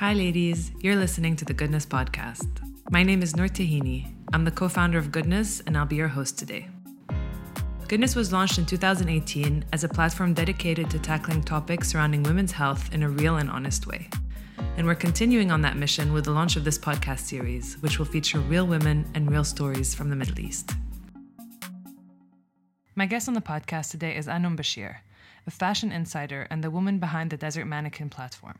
Hi, ladies. You're listening to the Goodness Podcast. My name is Noor Tahini. I'm the co founder of Goodness, and I'll be your host today. Goodness was launched in 2018 as a platform dedicated to tackling topics surrounding women's health in a real and honest way. And we're continuing on that mission with the launch of this podcast series, which will feature real women and real stories from the Middle East. My guest on the podcast today is Anum Bashir, a fashion insider and the woman behind the Desert Mannequin platform.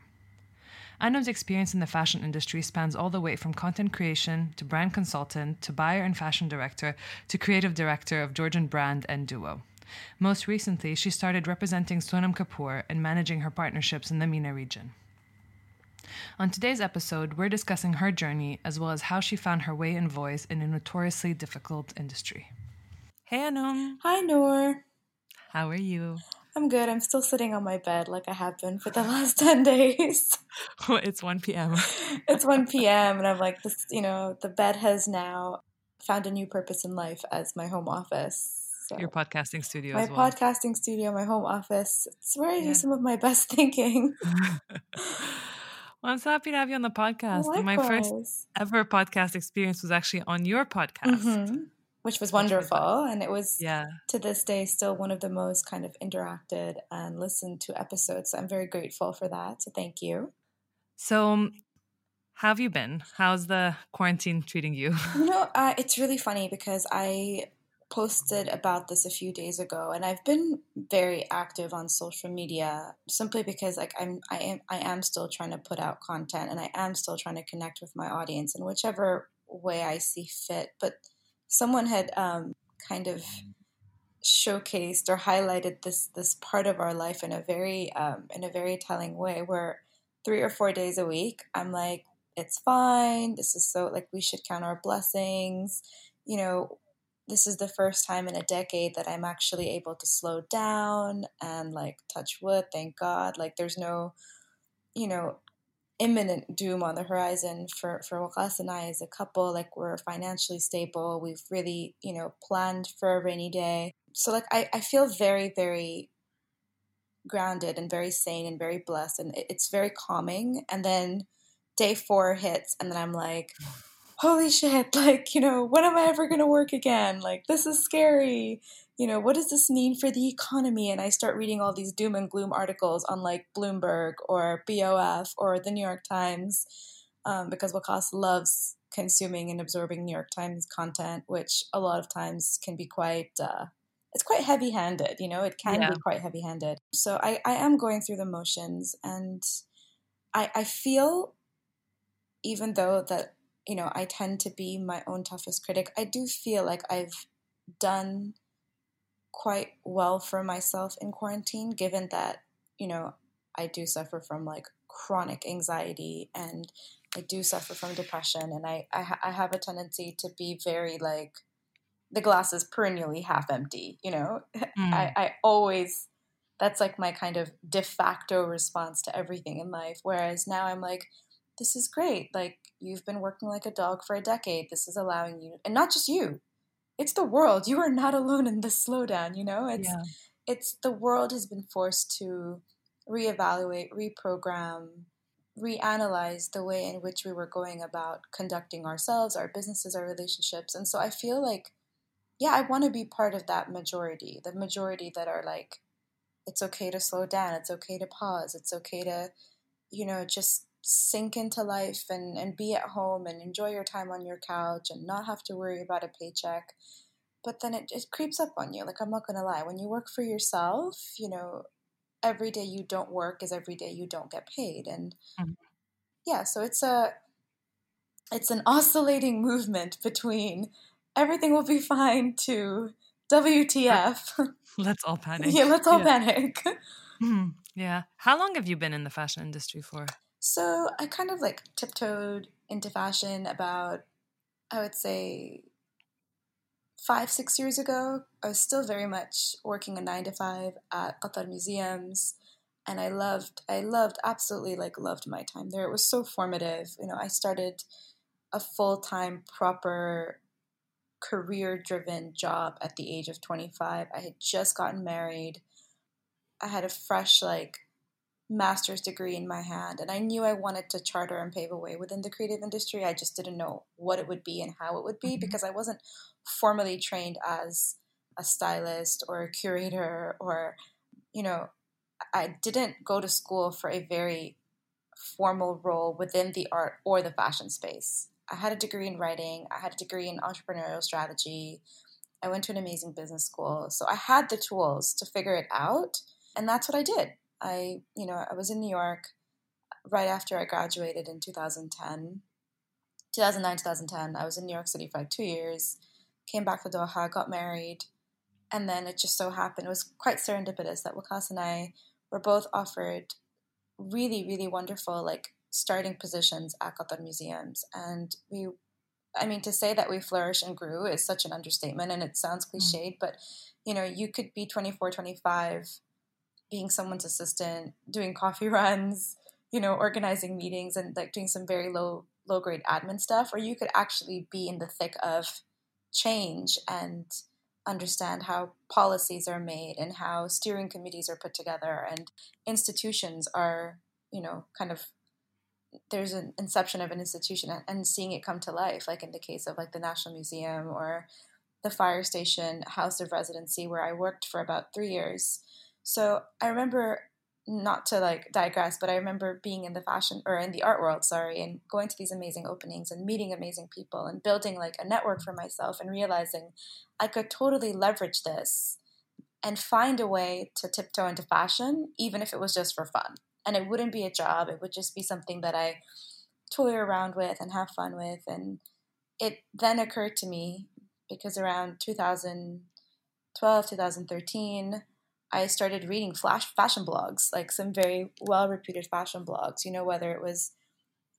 Anum's experience in the fashion industry spans all the way from content creation to brand consultant to buyer and fashion director to creative director of Georgian brand N-Duo. Most recently, she started representing Sonam Kapoor and managing her partnerships in the MENA region. On today's episode, we're discussing her journey as well as how she found her way and voice in a notoriously difficult industry. Hey, Anum. Hi, Noor. How are you? I'm good. I'm still sitting on my bed like I have been for the last 10 days. it's 1 p.m. it's 1 p.m. and I'm like, this, you know, the bed has now found a new purpose in life as my home office. So Your podcasting studio My well. podcasting studio, my home office. It's where I yeah. do some of my best thinking. Well, I'm so happy to have you on the podcast. Likewise. My first ever podcast experience was actually on your podcast. Mm-hmm which was wonderful. and it was, yeah. to this day, still one of the most kind of interacted and listened to episodes. I'm very grateful for that. So thank you. So, um, how have you been? How's the quarantine treating you? You know, uh, it's really funny because I posted about this a few days ago and I've been very active on social media simply because like I'm I am I am still trying to put out content and I am still trying to connect with my audience in whichever way I see fit but someone had um, kind of showcased or highlighted this this part of our life in a very um, in a very telling way where three or four days a week i'm like it's fine. This is so like we should count our blessings. You know this is the first time in a decade that i'm actually able to slow down and like touch wood thank god. Like there's no you know imminent doom on the horizon for for Waqas and I as a couple. Like we're financially stable. We've really you know planned for a rainy day. So like I, I feel very very grounded and very sane and very blessed and it's very calming. And then day four hits and then I'm like. Holy shit, like, you know, when am I ever going to work again? Like, this is scary you know, what does this mean for the economy? And I start reading all these doom and gloom articles on like Bloomberg or BOF or the New York Times um, because Waqas loves consuming and absorbing New York Times content, which a lot of times can be quite. Uh, it's quite heavy handed, you know, it can yeah. be quite heavy handed. So I, I am going through the motions and I, I feel, even though that, you know, I tend to be my own toughest critic, I do feel like I've done quite well for myself in quarantine, given that, you know, I do suffer from like chronic anxiety and I do suffer from depression. And I, I, ha- I have a tendency to be very like, the glass is perennially half empty, you know? Mm. I, I always, that's like my kind of de facto response to everything in life. Whereas now I'm like, this is great. Like, you've been working like a dog for a decade. This is allowing you, and not just you, it's the world. You are not alone in this slowdown, you know? It's yeah. it's the world has been forced to reevaluate, reprogram, reanalyze the way in which we were going about conducting ourselves, our businesses, our relationships. And so I feel like yeah, I want to be part of that majority, the majority that are like it's okay to slow down, it's okay to pause, it's okay to you know, just sink into life and, and be at home and enjoy your time on your couch and not have to worry about a paycheck. But then it, it creeps up on you. Like, I'm not going to lie. When you work for yourself, you know, every day you don't work is every day you don't get paid. And mm-hmm. yeah, so it's a, it's an oscillating movement between everything will be fine to WTF. Let's all panic. yeah, let's all yeah. panic. Mm-hmm. Yeah. How long have you been in the fashion industry for? So I kind of like tiptoed into fashion about, I would say, five, six years ago. I was still very much working a nine to five at Qatar Museums. And I loved, I loved, absolutely like loved my time there. It was so formative. You know, I started a full time, proper, career driven job at the age of 25. I had just gotten married. I had a fresh, like, master's degree in my hand and I knew I wanted to charter and pave a way within the creative industry. I just didn't know what it would be and how it would be mm-hmm. because I wasn't formally trained as a stylist or a curator or you know I didn't go to school for a very formal role within the art or the fashion space. I had a degree in writing, I had a degree in entrepreneurial strategy. I went to an amazing business school. So I had the tools to figure it out, and that's what I did. I, you know, I was in New York right after I graduated in 2010. 2009, 2010. I was in New York City for like two years, came back to Doha, got married, and then it just so happened, it was quite serendipitous that Waqas and I were both offered really, really wonderful, like, starting positions at Qatar Museums. And we, I mean, to say that we flourished and grew is such an understatement and it sounds mm. cliched, mm. but, you know, you could be 24, 25 being someone's assistant, doing coffee runs, you know, organizing meetings and like doing some very low low grade admin stuff, or you could actually be in the thick of change and understand how policies are made and how steering committees are put together and institutions are, you know, kind of there's an inception of an institution and seeing it come to life, like in the case of like the National Museum or the fire station house of residency where I worked for about three years so I remember not to like digress, but I remember being in the fashion or in the art world, sorry, and going to these amazing openings and meeting amazing people and building like a network for myself and realizing I could totally leverage this and find a way to tiptoe into fashion, even if it was just for fun. And it wouldn't be a job, it would just be something that I toy around with and have fun with. And it then occurred to me because around 2012, 2013, I started reading flash fashion blogs, like some very well reputed fashion blogs, you know, whether it was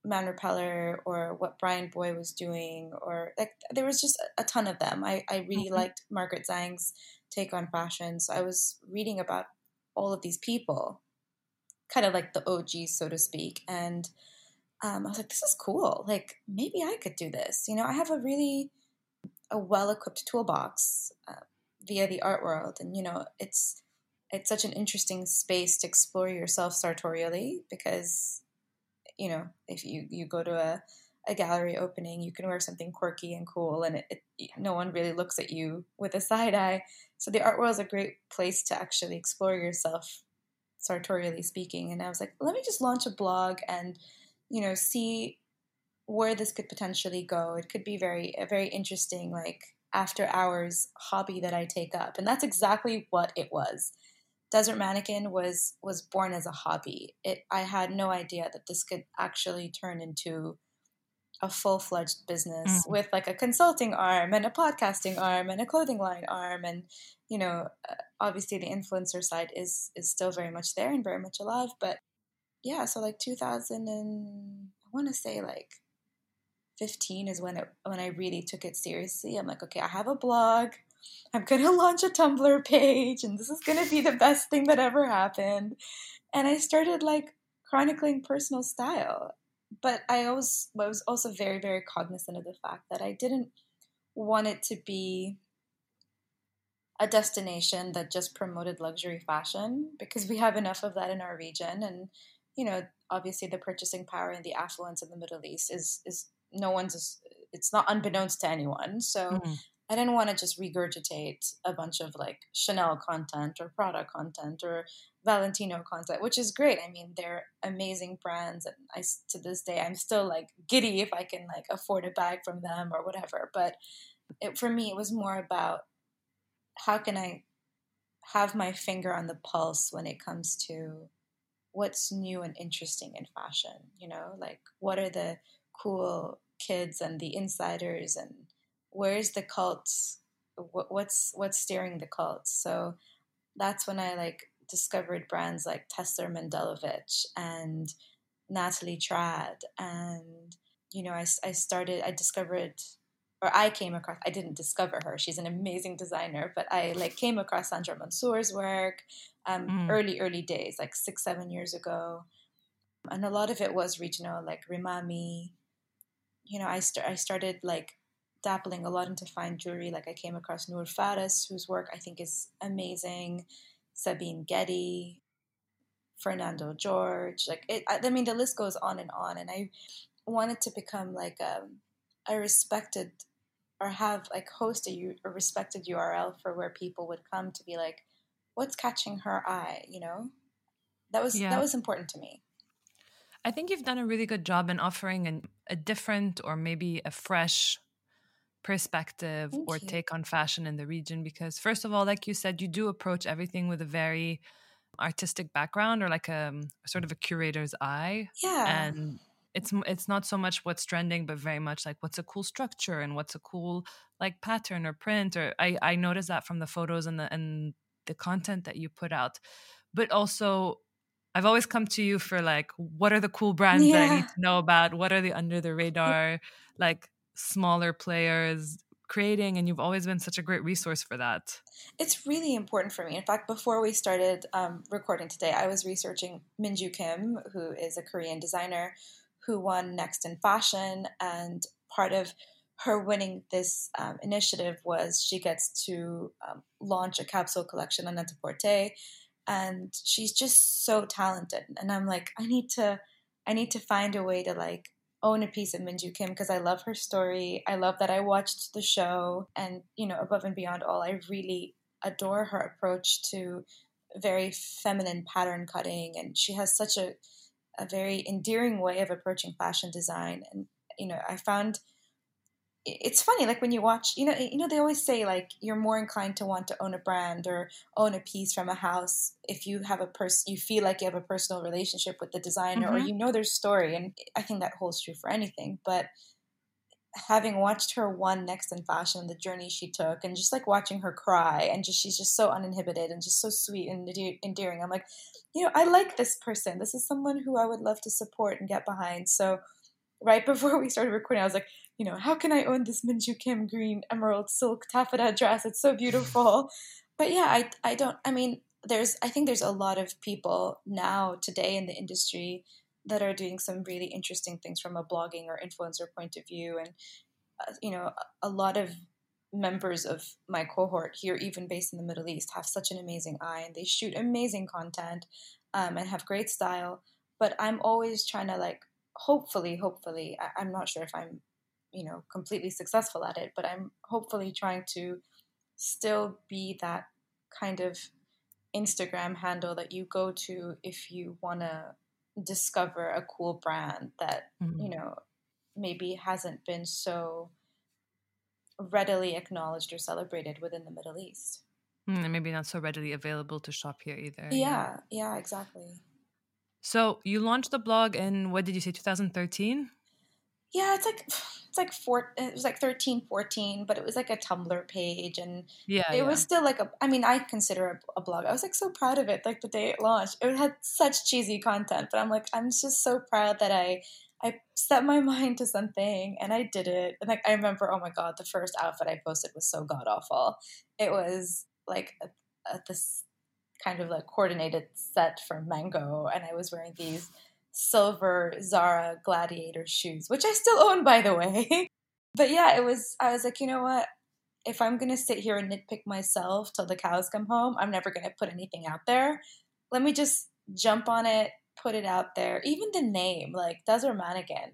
Man Repeller or what Bryanboy was doing, or like there was just a ton of them. I, I really mm-hmm. liked Margaret Zhang's take on fashion. So I was reading about all of these people, kind of like the OGs, so to speak. And um, I was like, this is cool. Like maybe I could do this. You know, I have a really a well equipped toolbox uh, via the art world, and you know, it's it's such an interesting space to explore yourself sartorially because you know if you you go to a, a gallery opening you can wear something quirky and cool and it, it, no one really looks at you with a side eye. So the art world is a great place to actually explore yourself sartorially speaking. And i was like let me just launch a blog and you know see where this could potentially go. It could be very a very interesting like after hours hobby that i take up. And that's exactly what it was Desert Mannequin was was born as a hobby. It I had no idea that this could actually turn into a full fledged business mm. with like a consulting arm and a podcasting arm and a clothing line arm and you know uh, obviously the influencer side is is still very much there and very much alive but yeah so like 2000 and I want to say like 15 is when it when I really took it seriously. I'm like okay I have a blog I'm going to launch a Tumblr page and this is going to be the best thing that ever happened. And I started like chronicling personal style. But I always was also very, very cognizant of the fact that I didn't want it to be a destination that just promoted luxury fashion because we have enough of that in our region. And, you know, obviously the purchasing power and the affluence in the Middle East is, is no one's, it's not unbeknownst to anyone. So mm-hmm. I didn't want to just regurgitate a bunch of like Chanel content or Prada content or Valentino content, which is great. I mean, they're amazing brands, and I to this day I'm still like giddy if I can like afford a bag from them or whatever. But it, for me, it was more about how can I have my finger on the pulse when it comes to what's new and interesting in fashion. You know, like what are the cool kids and the insiders and where's the cult? What's what's steering the cult? So that's when I like discovered brands like Tesla Mandelovich and Natalie Trad, and you know I, I started I discovered or I came across I didn't discover her she's an amazing designer but I like came across Sandra Mansour's work um, mm. early early days like six seven years ago and a lot of it was regional like Reemami you know I, st- I started like dabbling a lot into fine jewelry. Like I came across Noor Fares, whose work I think is amazing, Sabine Getty, Fernando Jorge. Like it, I, mean, the list goes on and on. And I wanted to become like a, um, a respected or have like host a, a respected URL for where people would come to be like, what's catching her eye, you know? That was yeah. that was important to me. I think you've done a really good job in offering an, a different or maybe a fresh perspective Thank or you. take on fashion in the region because first of all like you said you do approach everything with a very artistic background or like a, um, sort of a curator's eye yeah and it's it's not so much what's trending but very much like what's a cool structure and what's a cool like pattern or print or i i noticed that from the photos and the and the content that you put out but also i've always come to you for like what are the cool brands yeah. that i need to know about what are the under the radar like smaller players creating and you've always been such a great resource for that it's really important for me in fact before we started um, recording today i was researching minju kim who is a korean designer who won next in fashion and part of her winning this um, initiative was she gets to um, launch a capsule collection on Net-a-Porter, and she's just so talented. And I'm like, I need to, I need to find a way to like own a piece of Minju Kim because I love her story. I love that I watched the show, and you know, above and beyond all, I really adore her approach to very feminine pattern cutting, and she has such a a very endearing way of approaching fashion design. And you know, I found it's funny like when you watch you know you know they always say like you're more inclined to want to own a brand or own a piece from a house if you have a person you feel like you have a personal relationship with the designer mm-hmm. or you know their story and i think that holds true for anything but having watched her one next in fashion the journey she took and just like watching her cry and just she's just so uninhibited and just so sweet and endearing i'm like you know i like this person this is someone who i would love to support and get behind so right before we started recording i was like you know, how can I own this Minju Kim green emerald silk taffeta dress? It's so beautiful. But yeah, I I don't I mean, there's I think there's a lot of people now today in the industry that are doing some really interesting things from a blogging or influencer point of view and uh, you know, a, a lot of members of my cohort here even based in the Middle East have such an amazing eye and they shoot amazing content um, and have great style, but I'm always trying to like hopefully hopefully I, I'm not sure if I'm you know completely successful at it but i'm hopefully trying to still be that kind of instagram handle that you go to if you want to discover a cool brand that mm-hmm. you know maybe hasn't been so readily acknowledged or celebrated within the middle east. Mm, and maybe not so readily available to shop here either yeah yeah exactly. So you launched the blog in what did you say 2013 yeah it's like it's like four it was like 13 14 but it was like a tumblr page and yeah it yeah. was still like a i mean i consider a, a, blog. I was like so proud of it like the day it launched. It had such cheesy content but i'm like i'm just so proud that i i set my mind to something and i did it. And like i remember oh my god the first outfit i posted was so god awful it was like a, a, this kind of like coordinated set from mango and i was wearing these silver Zara Gladiator shoes, which I still own, by the way. but yeah, it was, I was like, you know what? If I'm going to sit here and nitpick myself till the cows come home, I'm never going to put anything out there. Let me just jump on it, put it out there. Even the name, like Desert Mannequin.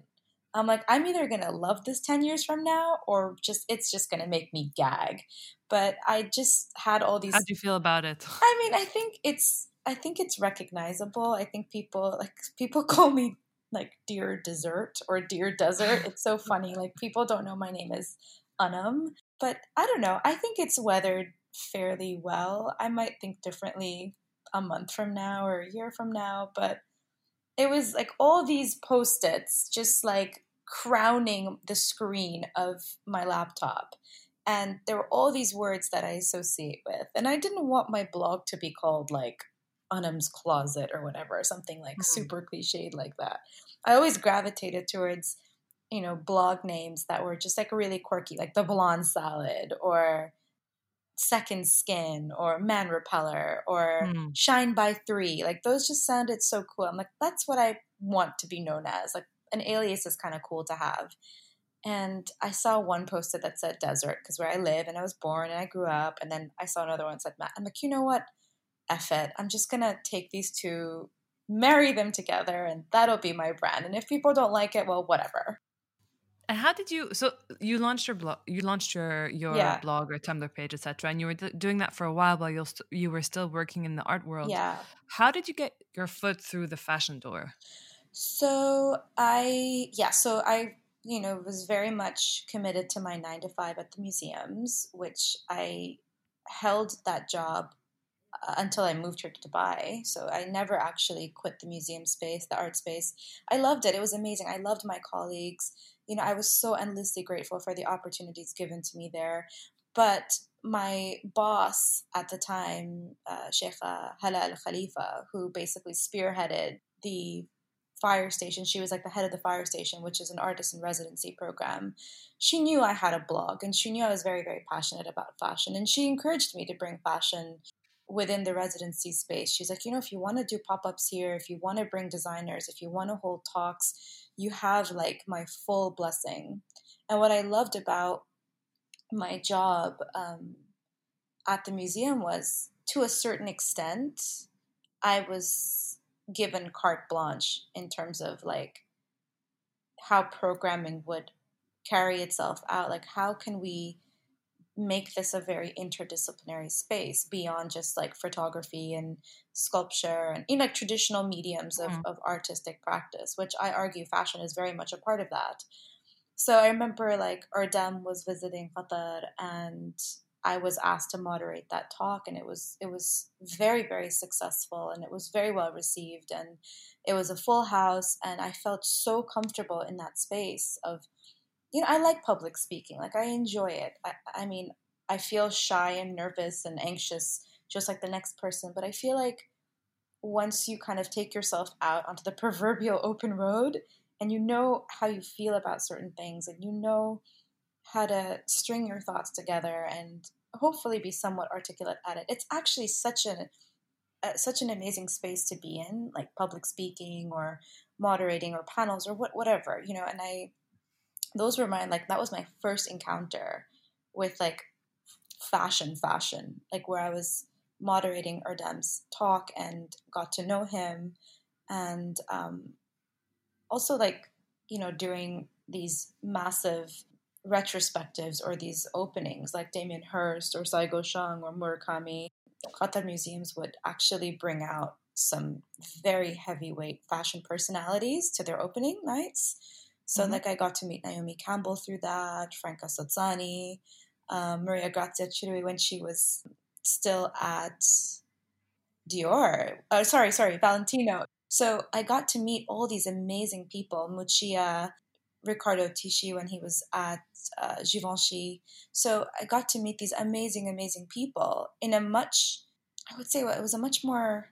I'm like, I'm either going to love this 10 years from now or just, it's just going to make me gag. But I just had all these. How do you feel about it? I mean, I think it's, I think it's recognizable. I think people like people call me like dear dessert or dear desert. It's so funny. Like people don't know my name is Anum, but I don't know. I think it's weathered fairly well. I might think differently a month from now or a year from now, but it was like all these post-its just like crowning the screen of my laptop. And there were all these words that I associate with. And I didn't want my blog to be called like Anum's closet or whatever, or something like mm-hmm. super cliched like that. I always gravitated towards, you know, blog names that were just like really quirky, like the blonde salad or second skin or man repeller or mm. shine by three. Like those just sounded so cool. I'm like, that's what I want to be known as. Like an alias is kind of cool to have. And I saw one posted that said desert because where I live and I was born and I grew up. And then I saw another one that said Matt. I'm like, you know what? F it. I'm just gonna take these two marry them together and that'll be my brand. And if people don't like it, well, whatever. And how did you? So you launched your blog. You launched your your Yeah. blog or Tumblr page, etc. And you were doing that for a while while you st- you were still working in the art world. Yeah. How did you get your foot through the fashion door? So I, yeah, so I, you know, was very much committed to my nine to five at the museums, which I held that job until I moved here to Dubai. So I never actually quit the museum space, the art space. I loved it. It was amazing. I loved my colleagues. You know, I was so endlessly grateful for the opportunities given to me there. But my boss at the time, uh, Sheikha Hala Al Khalifa, who basically spearheaded the fire station. She was like the head of the fire station, which is an artist in residency program. She knew I had a blog and she knew I was very, very passionate about fashion. And she encouraged me to bring fashion within the residency space. She's like, you know, if you want to do pop ups here, if you want to bring designers, if you want to hold talks, you have like my full blessing. And what I loved about my job um, at the museum was to a certain extent, I was given carte blanche in terms of like how programming would carry itself out. Like, how can we make this a very interdisciplinary space beyond just like photography and sculpture and you know like traditional mediums of, Mm. of artistic practice which i argue fashion is very much a part of that so i remember like Erdem was visiting qatar and i was asked to moderate that talk and it was it was very very successful and it was very well received and it was a full house and i felt so comfortable in that space of you know, I like public speaking. Like I enjoy it. I, I mean, I feel shy and nervous and anxious just like the next person, but I feel like once you kind of take yourself out onto the proverbial open road and you know how you feel about certain things and you know how to string your thoughts together and hopefully be somewhat articulate at it. It's actually such an uh, such an amazing space to be in, like public speaking or moderating or panels or what whatever, you know, and I those were my like that was my first encounter with like fashion fashion like where i was moderating erdem's talk and got to know him. And um, also like you know doing these massive retrospectives or these openings like damien hirst or Cai Guo-Qiang or murakami qatar museums would actually bring out some very heavyweight fashion personalities to their opening nights so Mhm. like I got to meet Naomi Campbell through that, Franca Sozzani, um, Maria Grazia Chiuri when she was still at Dior. Oh, sorry, sorry, Valentino. So I got to meet all these amazing people, Miuccia, Riccardo Tisci when he was at uh, Givenchy. So I got to meet these amazing, amazing people in a much, I would say, it was a much more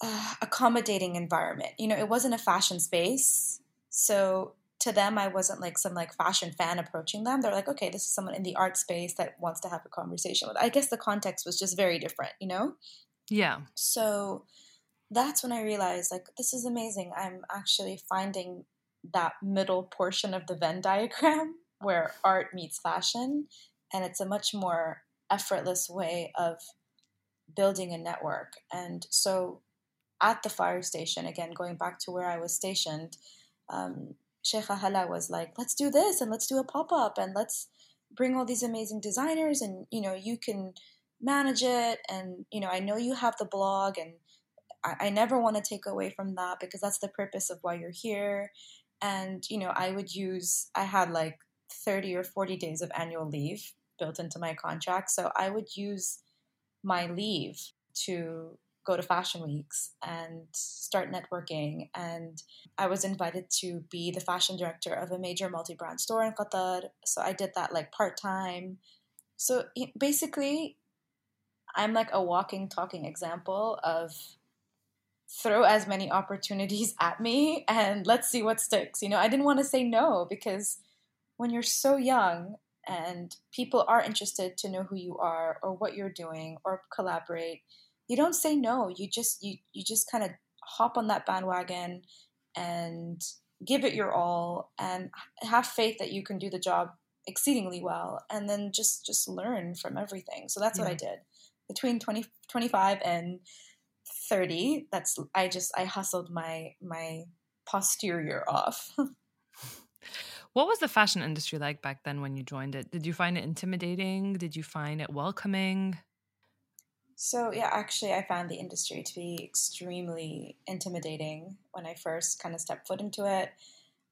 uh, accommodating environment. You know, it wasn't a fashion space. So to them, I wasn't like some like fashion fan approaching them. They're like, okay, this is someone in the art space that wants to have a conversation with. I guess the context was just very different, you know? Yeah. So that's when I realized like this is amazing. I'm actually finding that middle portion of the Venn diagram where art meets fashion and it's a much more effortless way of building a network. And so at the fire station, again going back to where I was stationed, um, Sheikha Hala was like, let's do this and let's do a pop up and let's bring all these amazing designers and you know you can manage it and you know I know you have the blog and I, I never want to take away from that because that's the purpose of why you're here. And you know I would use I had like 30 or 40 days of annual leave built into my contract. So I would use my leave to go to fashion weeks and start networking. And I was invited to be the fashion director of a major multi brand store in Qatar. So I did that like part time. So basically, I'm like a walking, talking example of throw as many opportunities at me and let's see what sticks. You know, I didn't want to say no because when you're so young and people are interested to know who you are or what you're doing or collaborate, you don't say no. You just you you just kind of hop on that bandwagon and give it your all and have faith that you can do the job exceedingly well and then just just learn from everything. So that's Yeah. what I did. Between 20 25 and 30. That's I just I hustled my my posterior off. what was the fashion industry like back then when you joined it? Did you find it intimidating? Did you find it welcoming? So, yeah, actually, I found the industry to be extremely intimidating when I first kind of stepped foot into it.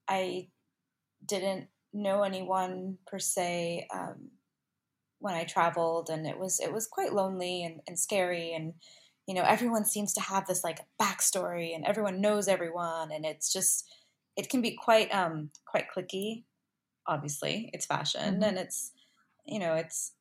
I didn't know anyone per se um, when I traveled, and it was it was quite lonely and, and scary. And you know, everyone seems to have this like backstory, and everyone knows everyone, and it's just it can be quite um quite clicky. Obviously, it's fashion, mm-hmm. and it's you know it's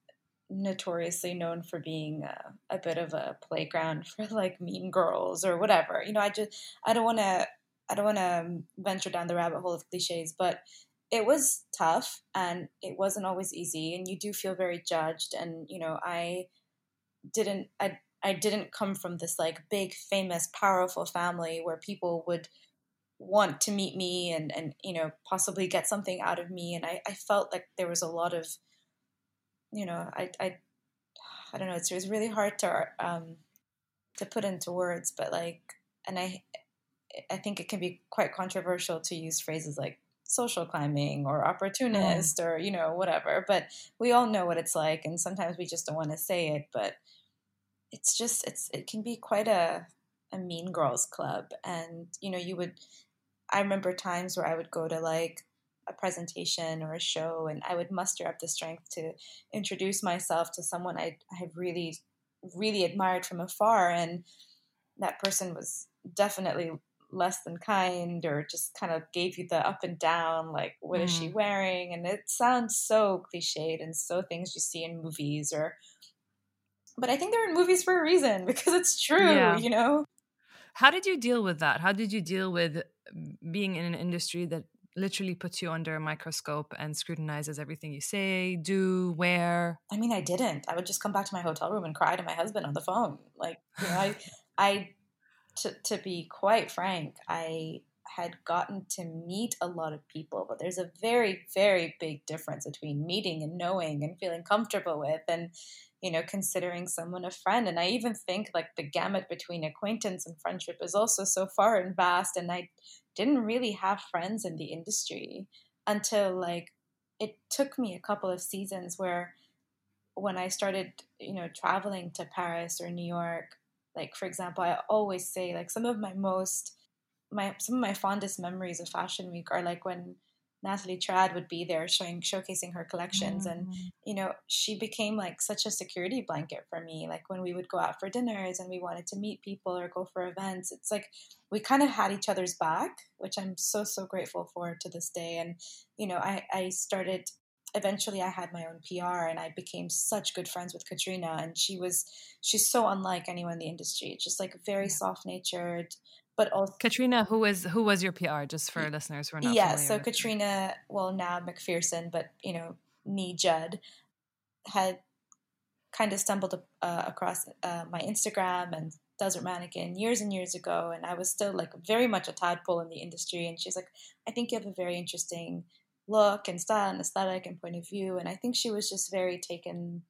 notoriously known for being a, a, bit of a playground for like mean girls or whatever. You know, I just I don't want to I don't want to um, venture down the rabbit hole of cliches, but it was tough and it wasn't always easy and you do feel very judged and you know, I didn't I I didn't come from this like big famous powerful family where people would want to meet me and and you know possibly get something out of me and I, I felt like there was a lot of you know, I, I, I don't know. It's, it's really hard to, um, to put into words, but like, and I, I think it can be quite controversial to use phrases like social climbing or opportunist mm. or you know whatever. But we all know what it's like, and sometimes we just don't want to say it. But it's just it's it can be quite a a mean girls club, and you know you would. I remember times where I would go to like a presentation or a show, and I would muster up the strength to introduce myself to someone I had really, really admired from afar, and that person was definitely less than kind or just kind of gave you the up and down like what mm. is she mm. wearing and it sounds so cliched and so things you see in movies or but i think they're in movies for a reason because it's true yeah. you know how did you deal with that how did you deal with being in an industry that literally puts you under a microscope and scrutinizes everything you say, do, wear. I mean, I didn't. I would just come back to my hotel room and cry to my husband on the phone. Like, you know, I, I, to, to be quite frank, I had gotten to meet a lot of people, but there's a very, very big difference between meeting and knowing and feeling comfortable with and, you know, considering someone a friend. And I even think like the gamut between acquaintance and friendship is also so far and vast. And I didn't really have friends in the industry until like it took me a couple of seasons where when I started, you know, traveling to Paris or New York, like for example, I always say like some of my most my some of my fondest memories of Fashion Week are like when Natalie Trad would be there showing showcasing her collections. Mm. and you know she became like such a security blanket for me. Like when we would go out for dinners and we wanted to meet people or go for events it's like we kind of had each other's back which I'm so so grateful for to this day. And you know I I started eventually I had my own PR and I became such good friends with Katrina. And she was she's so unlike anyone in the industry just like very soft natured but also Katrina, who was who was your PR, just for listeners who are not yeah. So Katrina, well now McPherson, but you know, me Judd had kind of stumbled uh, across uh, my Instagram and Desert Mannequin years and years ago, and I was still like very much a tadpole in the industry. And she's like, "I think you have a very interesting look and style and aesthetic and point of view." And I think she was just very taken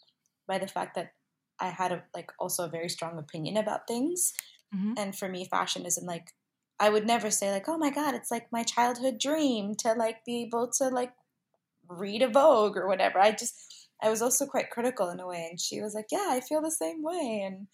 by the fact that I had a, like also a very strong opinion about things. Mm-hmm. And for me, fashion isn't like I would never say like, oh my god, it's like my childhood dream to like be able to like read a Vogue or whatever. I just I was also quite critical in a way, and she was like, yeah, I feel the same way, and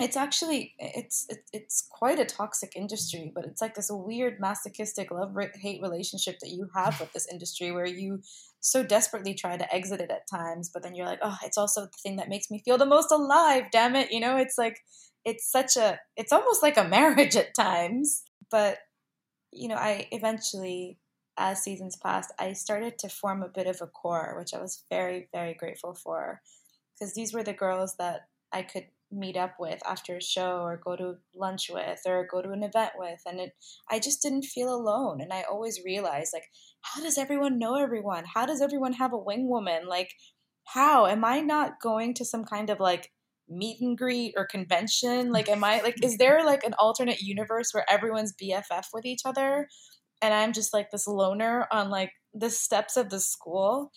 it's actually it's it's quite a toxic industry but it's like this weird masochistic love hate relationship that you have with this industry where you so desperately try to exit it at times but then you're like oh it's also the thing that makes me feel the most alive damn it you know it's like it's such a it's almost like a marriage at times. But you know i eventually as seasons passed i started to form a bit of a core which i was very very grateful for. Because these were the girls that i could meet up with after a show or go to lunch with or go to an event with. And it i just didn't feel alone. And i always realized like how does everyone know everyone? How does everyone have a wing woman like how? Am i not going to some kind of like meet and greet or convention? Like, am I like, mm-hmm. is there like an alternate universe where everyone's BFF with each other? And I'm just like this loner on like the steps of the school.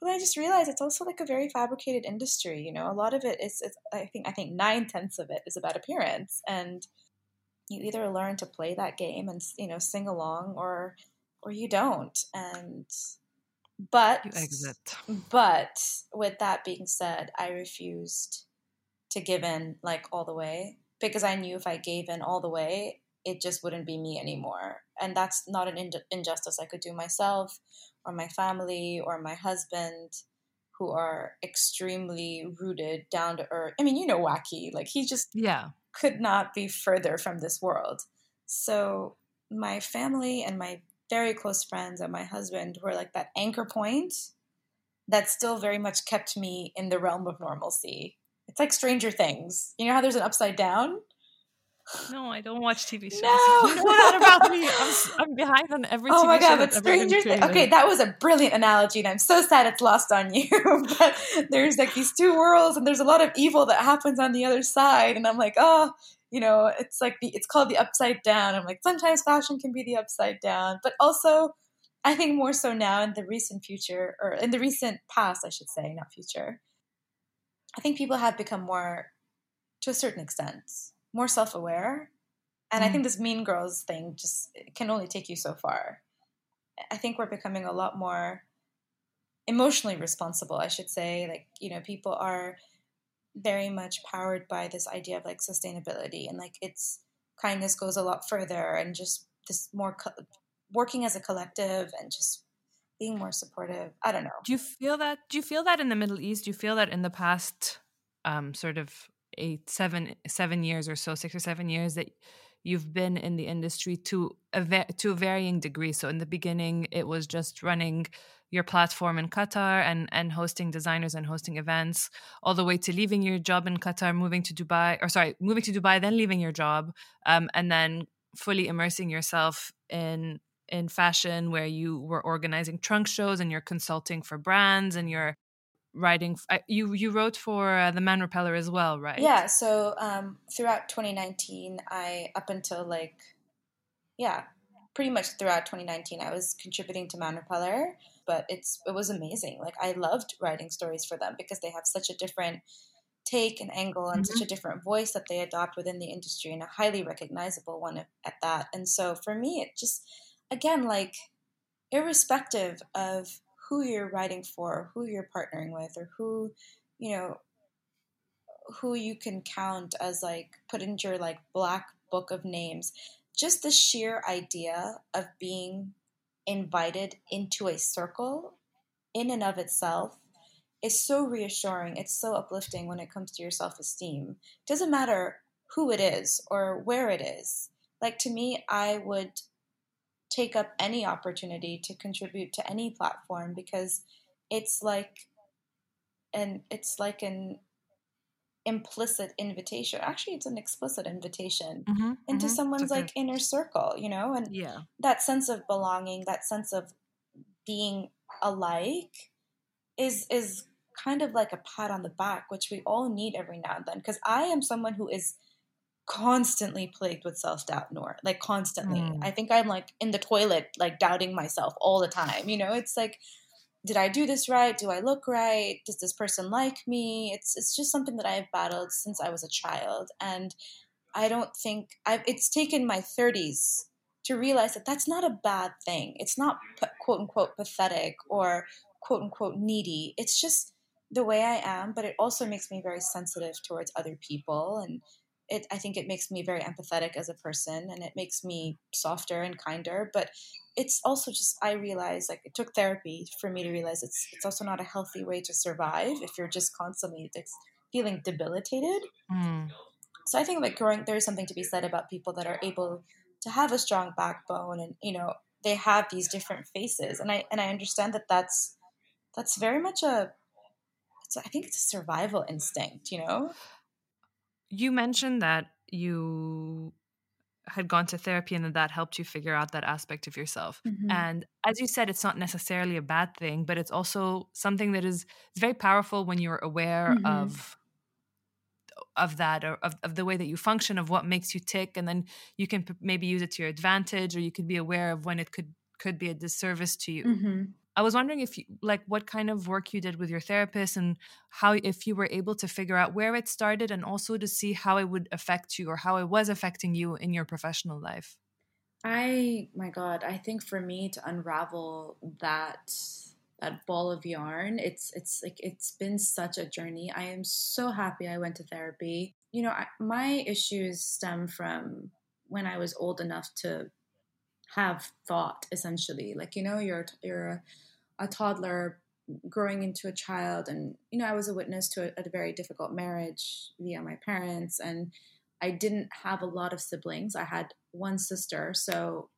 but I just realized it's also like a very fabricated industry. You know, a lot of it is, is I think I think nine tenths of it is about appearance, and you either learn to play that game and you know sing along, or or you don't. And but you exit. But with that being said, I refused to give in like all the way because I knew if I gave in all the way, it just wouldn't be me anymore. And that's not an in- injustice I could do myself or my family or my husband who are extremely rooted down to earth. I mean, you know, wacky, like he just yeah could not be further from this world. So my family and my very close friends and my husband were like that anchor point that still very much kept me in the realm of normalcy. It's like Stranger Things. You know how there's an upside down? No, I don't watch TV shows. No, you know that about me. I'm, I'm, behind on every. Oh TV my god, but Stranger Things. Okay, that was a brilliant analogy, and I'm so sad it's lost on you. but there's like these two worlds, and there's a lot of evil that happens on the other side, and I'm like, oh, you know, it's like the it's called the upside down. I'm like, sometimes fashion can be the upside down, but also, I think more so now in the recent future, or in the recent past, I should say, not future. I think people have become more, to a certain extent, more self aware. And mm. I think this Mean Girls thing just can only take you so far. I think we're becoming a lot more emotionally responsible, I should say. Like, you know, people are very much powered by this idea of like sustainability and like its kindness goes a lot further and just this more co- working as a collective and just being more supportive. I don't know. Do you feel that? Do you feel that in the Middle East? Do you feel that in the past um, sort of eight, seven, seven years or so, six or seven years that you've been in the industry to a to a varying degree. So in the beginning, it was just running your platform in Qatar and and hosting designers and hosting events, all the way to leaving your job in Qatar, moving to Dubai, or sorry, moving to Dubai, then leaving your job, um, and then fully immersing yourself in in fashion where you were organizing trunk shows and you're consulting for brands and you're writing you you wrote for uh, the man repeller as well right yeah so um, throughout 2019 i up until like yeah pretty much throughout 2019 i was contributing to man repeller but it's it was amazing like i loved writing stories for them because they have such a different take and angle and mm-hmm. such a different voice that they adopt within the industry and a highly recognizable one at that and so for me it just again like irrespective of who you're writing for, who you're partnering with, or who, you know, who you can count as like put into your like black book of names. Just the sheer idea of being invited into a circle in and of itself is so reassuring. It's so uplifting when it comes to your self esteem. Doesn't matter who it is or where it is. Like to me, I would take up any opportunity to contribute to any platform because it's like and it's like an implicit invitation actually it's an explicit invitation mm-hmm, into mm-hmm. someone's okay. like inner circle you know and yeah that sense of belonging that sense of being alike is is kind of like a pat on the back which we all need every now and then because i am someone who is constantly plagued with self doubt, Noor like constantly. Mm. I think I'm like in the toilet, like doubting myself all the time. You know, it's like, did I do this right? Do I look right? Does this person like me? It's it's just something that I've battled since I was a child, and I don't think I've. It's taken my 30s to realize that that's not a bad thing. It's not quote unquote pathetic or quote unquote needy. It's just the way I am, but it also makes me very sensitive towards other people and it, I think it makes me very empathetic as a person and it makes me softer and kinder. But it's also just I realize like it took therapy for me to realize it's it's also not a healthy way to survive if you're just constantly feeling debilitated. Mm. So I think like growing there is something to be said about people that are able to have a strong backbone and you know they have these different faces and I and I understand that that's that's very much a I think it's a survival instinct, you know you mentioned that you had gone to therapy and that that helped you figure out that aspect of yourself. Mm-hmm. And as you said, it's not necessarily a bad thing, but it's also something that is very powerful when you're aware mm-hmm. of of that or of, of the way that you function of what makes you tick and then you can p- maybe use it to your advantage or you could be aware of when it could could be a disservice to you mm-hmm. I was wondering if you like what kind of work you did with your therapist and how if you were able to figure out where it started and also to see how it would affect you or how it was affecting you in your professional life. I my god, I think for me to unravel that that ball of yarn, it's it's like it's been such a journey. I am so happy I went to therapy. You know, I, my issues stem from when I was old enough to have thought essentially. Like you know you're you're a, toddler growing into a child and you know i was a witness to a, a, very difficult marriage via my parents and i didn't have a lot of siblings. I had one sister so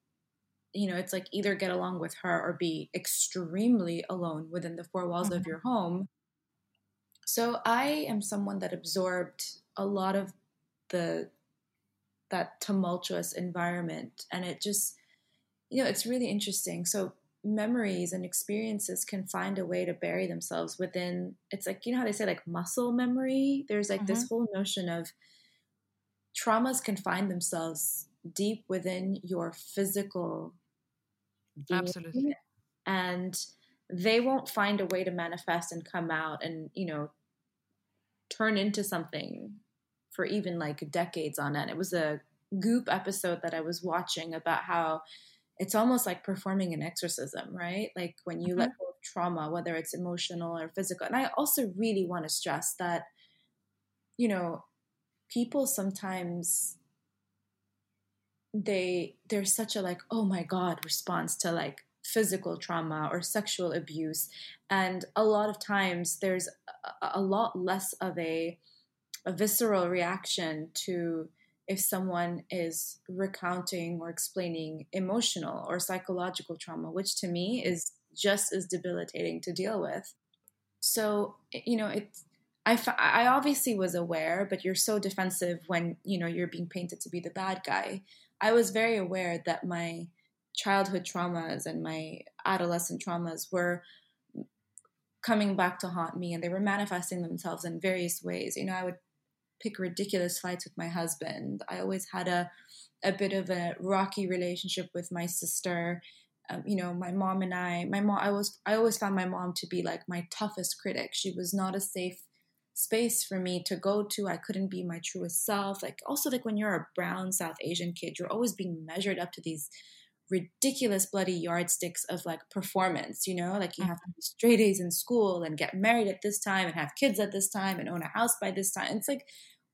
you know it's like either get along with her or be extremely alone within the four walls mm-hmm. of your home. So i am someone that absorbed a lot of the that tumultuous environment and it just you know, it's really interesting. So memories and experiences can find a way to bury themselves within it's like you know how they say like muscle memory there's like mm-hmm. this whole notion of traumas can find themselves deep within your physical absolutely and they won't find a way to manifest and come out and you know turn into something for even like decades on end it was a goop episode that i was watching about how it's almost like performing an exorcism, right? Like when you mm-hmm. let go of trauma, whether it's emotional or physical. And I also really want to stress that, you know, people sometimes they there's such a like oh my god response to like physical trauma or sexual abuse and a lot of times there's a, a lot less of a a visceral reaction to if someone is recounting or explaining emotional or psychological trauma, which to me is just as debilitating to deal with. So, you know, it's, I, I obviously was aware, but you're so defensive when, you know, you're being painted to be the bad guy. I was very aware that my childhood traumas and my adolescent traumas were coming back to haunt me and they were manifesting themselves in various ways. You know, I would pick ridiculous fights with my husband. I always had a a bit of a rocky relationship with my sister. Um, you know, my mom and I, my mom, I was, I always found my mom to be like my toughest critic. She was not a safe space for me to go to. I couldn't be my truest self. Like, also, like when you're a brown South Asian kid, you're always being measured up to these ridiculous bloody yardsticks of like performance, you know, like you have to be straight A's in school and get married at this time and have kids at this time and own a house by this time. It's like,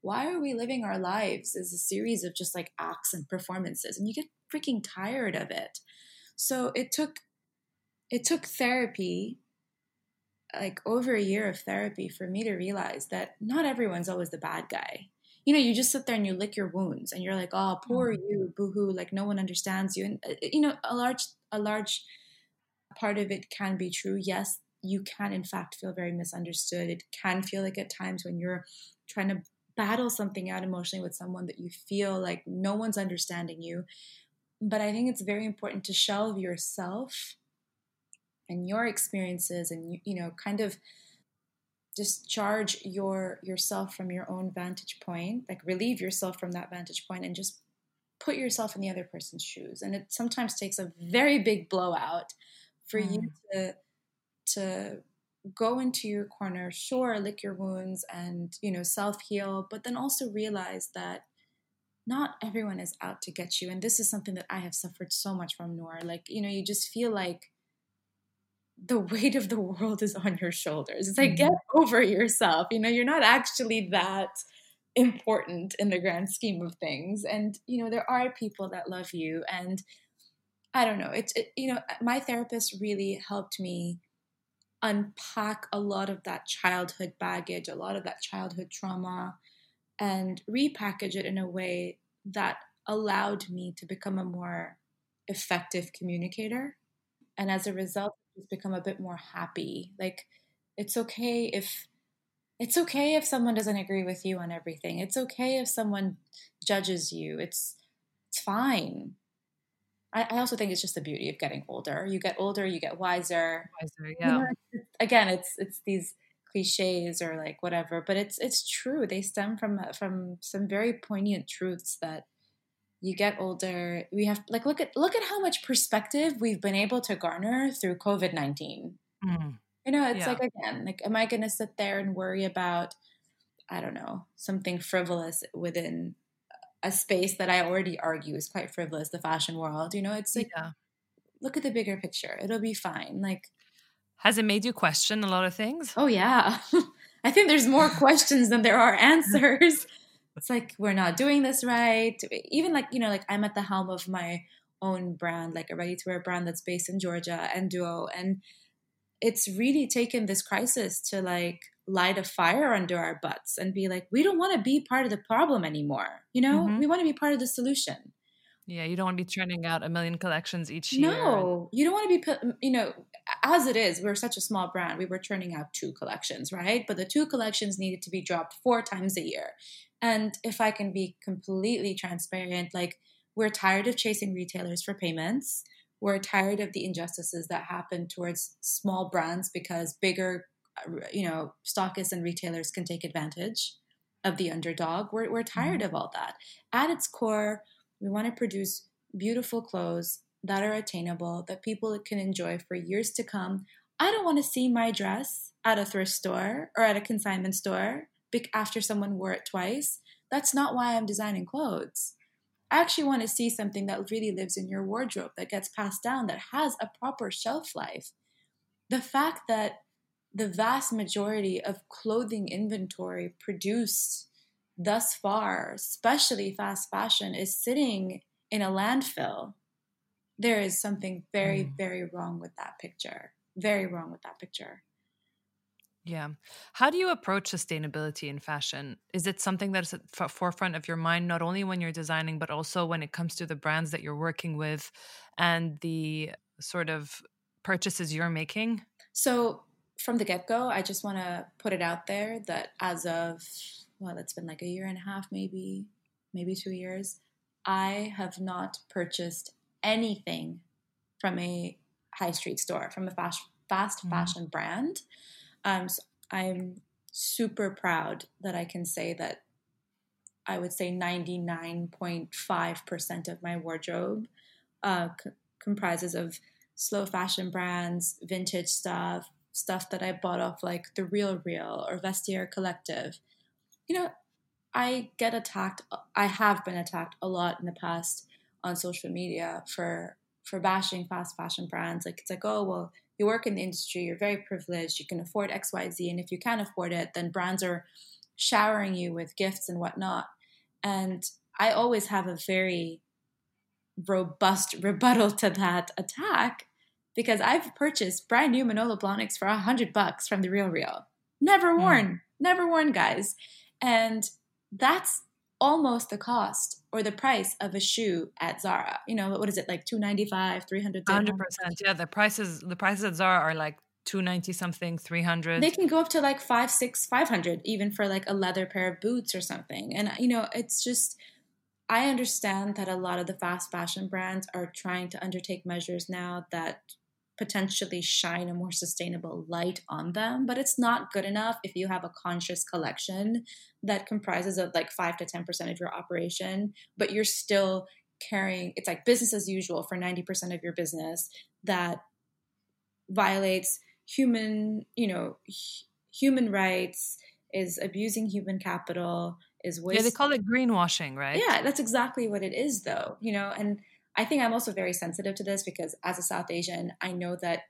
why are we living our lives as a series of just like acts and performances? And you get freaking tired of it. So it took it took therapy like over a year of therapy for me to realize that not everyone's always the bad guy you know, you just sit there and you lick your wounds and you're like, oh, poor mm-hmm. you, boohoo, like no one understands you. And, uh, uh, you know, a large, a large part of it can be true. Yes, you can, in fact, feel very misunderstood. It can feel like at times when you're trying to battle something out emotionally with someone that you feel like no one's understanding you. But I think it's very important to shelve yourself and your experiences and, you know, kind of discharge your yourself from your own vantage point like relieve yourself from that vantage point and just put yourself in the other person's shoes and it sometimes takes a very big blowout for mm. you to to go into your corner sure lick your wounds and you know self heal but then also realize that not everyone is out to get you and this is something that i have suffered so much from noor like you know you just feel like the weight of the world is on your shoulders. It's like, mm-hmm. get over yourself. You know, you're not actually that important in the grand scheme of things. And, you know, there are people that love you. And I don't know, it's, it, you know, my therapist really helped me unpack a lot of that childhood baggage, a lot of that childhood trauma, and repackage it in a way that allowed me to become a more effective communicator. And as a result, just become a bit more happy. Like it's okay if it's okay if someone doesn't agree with you on everything. It's okay if someone judges you. It's it's fine. I, I also think it's just the beauty of getting older. You get older, you get wiser. Wiser, yeah. You know, again, it's it's these cliches or like whatever, but it's it's true. They stem from from some very poignant truths that you get older. We have like look at look at how much perspective we've been able to garner through COVID nineteen. Mm. You know, it's yeah. like again, like, am I going to sit there and worry about, I don't know, something frivolous within a space that I already argue is quite frivolous, the fashion world? You know, it's like, yeah. look at the bigger picture. It'll be fine. Like, has it made you question a lot of things? Oh yeah, I think there's more questions than there are answers. it's like we're not doing this right. Even like you know, like I'm at the helm of my own brand, like a ready to wear brand that's based in Georgia N-Duo, and it's really taken this crisis to like light a fire under our butts and be like, we don't want to be part of the problem anymore. You know, mm-hmm. we want to be part of the solution. Yeah, you don't want to be churning out a million collections each year. No, you don't want to be you know, as it is, we're such a small brand. We were churning out two collections, right? But the two collections needed to be dropped four times a year. And if I can be completely transparent, like we're tired of chasing retailers for payments we're tired of the injustices that happen towards small brands because bigger uh, you know stockists and retailers can take advantage of the underdog we're, we're tired mm-hmm. of all that at its core we want to produce beautiful clothes that are attainable that people can enjoy for years to come. I don't want to see my dress at a thrift store or at a consignment store after someone wore it twice. That's not why i'm designing clothes. I actually want to see something that really lives in your wardrobe, that gets passed down, that has a proper shelf life. The fact that the vast majority of clothing inventory produced thus far, especially fast fashion, is sitting in a landfill. There is something very, mm. very wrong with that picture. Very wrong with that picture. Yeah. How do you approach sustainability in fashion? Is it something that's at the forefront of your mind, not only when you're designing, but also when it comes to the brands that you're working with and the sort of purchases you're making? So, from the get go, I just want to put it out there that as of, well, it's been like a year and a half, maybe, maybe two years, I have not purchased anything from a high street store, from a fast, fast mm-hmm. fashion brand. Um, so I'm super proud that I can say that I would say 99.5% of my wardrobe uh, c- comprises of slow fashion brands, vintage stuff, stuff that I bought off like The Real Real or Vestiaire Collective. You know, I get attacked, I have been attacked a lot in the past on social media for for bashing fast fashion brands. Like it's like, oh well, you work in the industry, you're very privileged, you can afford XYZ. And if you can't afford it, then brands are showering you with gifts and whatnot. And I always have a very robust rebuttal to that attack because I've purchased brand new Manolo Blahniks for a hundred bucks from the Real Real. Never hmm. worn, mm. never worn, guys. And that's almost the cost or the price of a shoe at Zara. You know, what is it like 295, 300 100%. Yeah, the prices the prices at Zara are like 290 something, 300. They can go up to like 5, 6, 500 even for like a leather pair of boots or something. And you know, it's just I understand that a lot of the fast fashion brands are trying to undertake measures now that potentially shine a more sustainable light on them but it's not good enough if you have a conscious collection that comprises of like 5 to 10% of your operation but you're still carrying it's like business as usual for 90% of your business that violates human you know human rights is abusing human capital is waste- yeah they call it greenwashing right? Yeah that's exactly what it is though you know and I think I'm also very sensitive to this because as a South Asian, I know that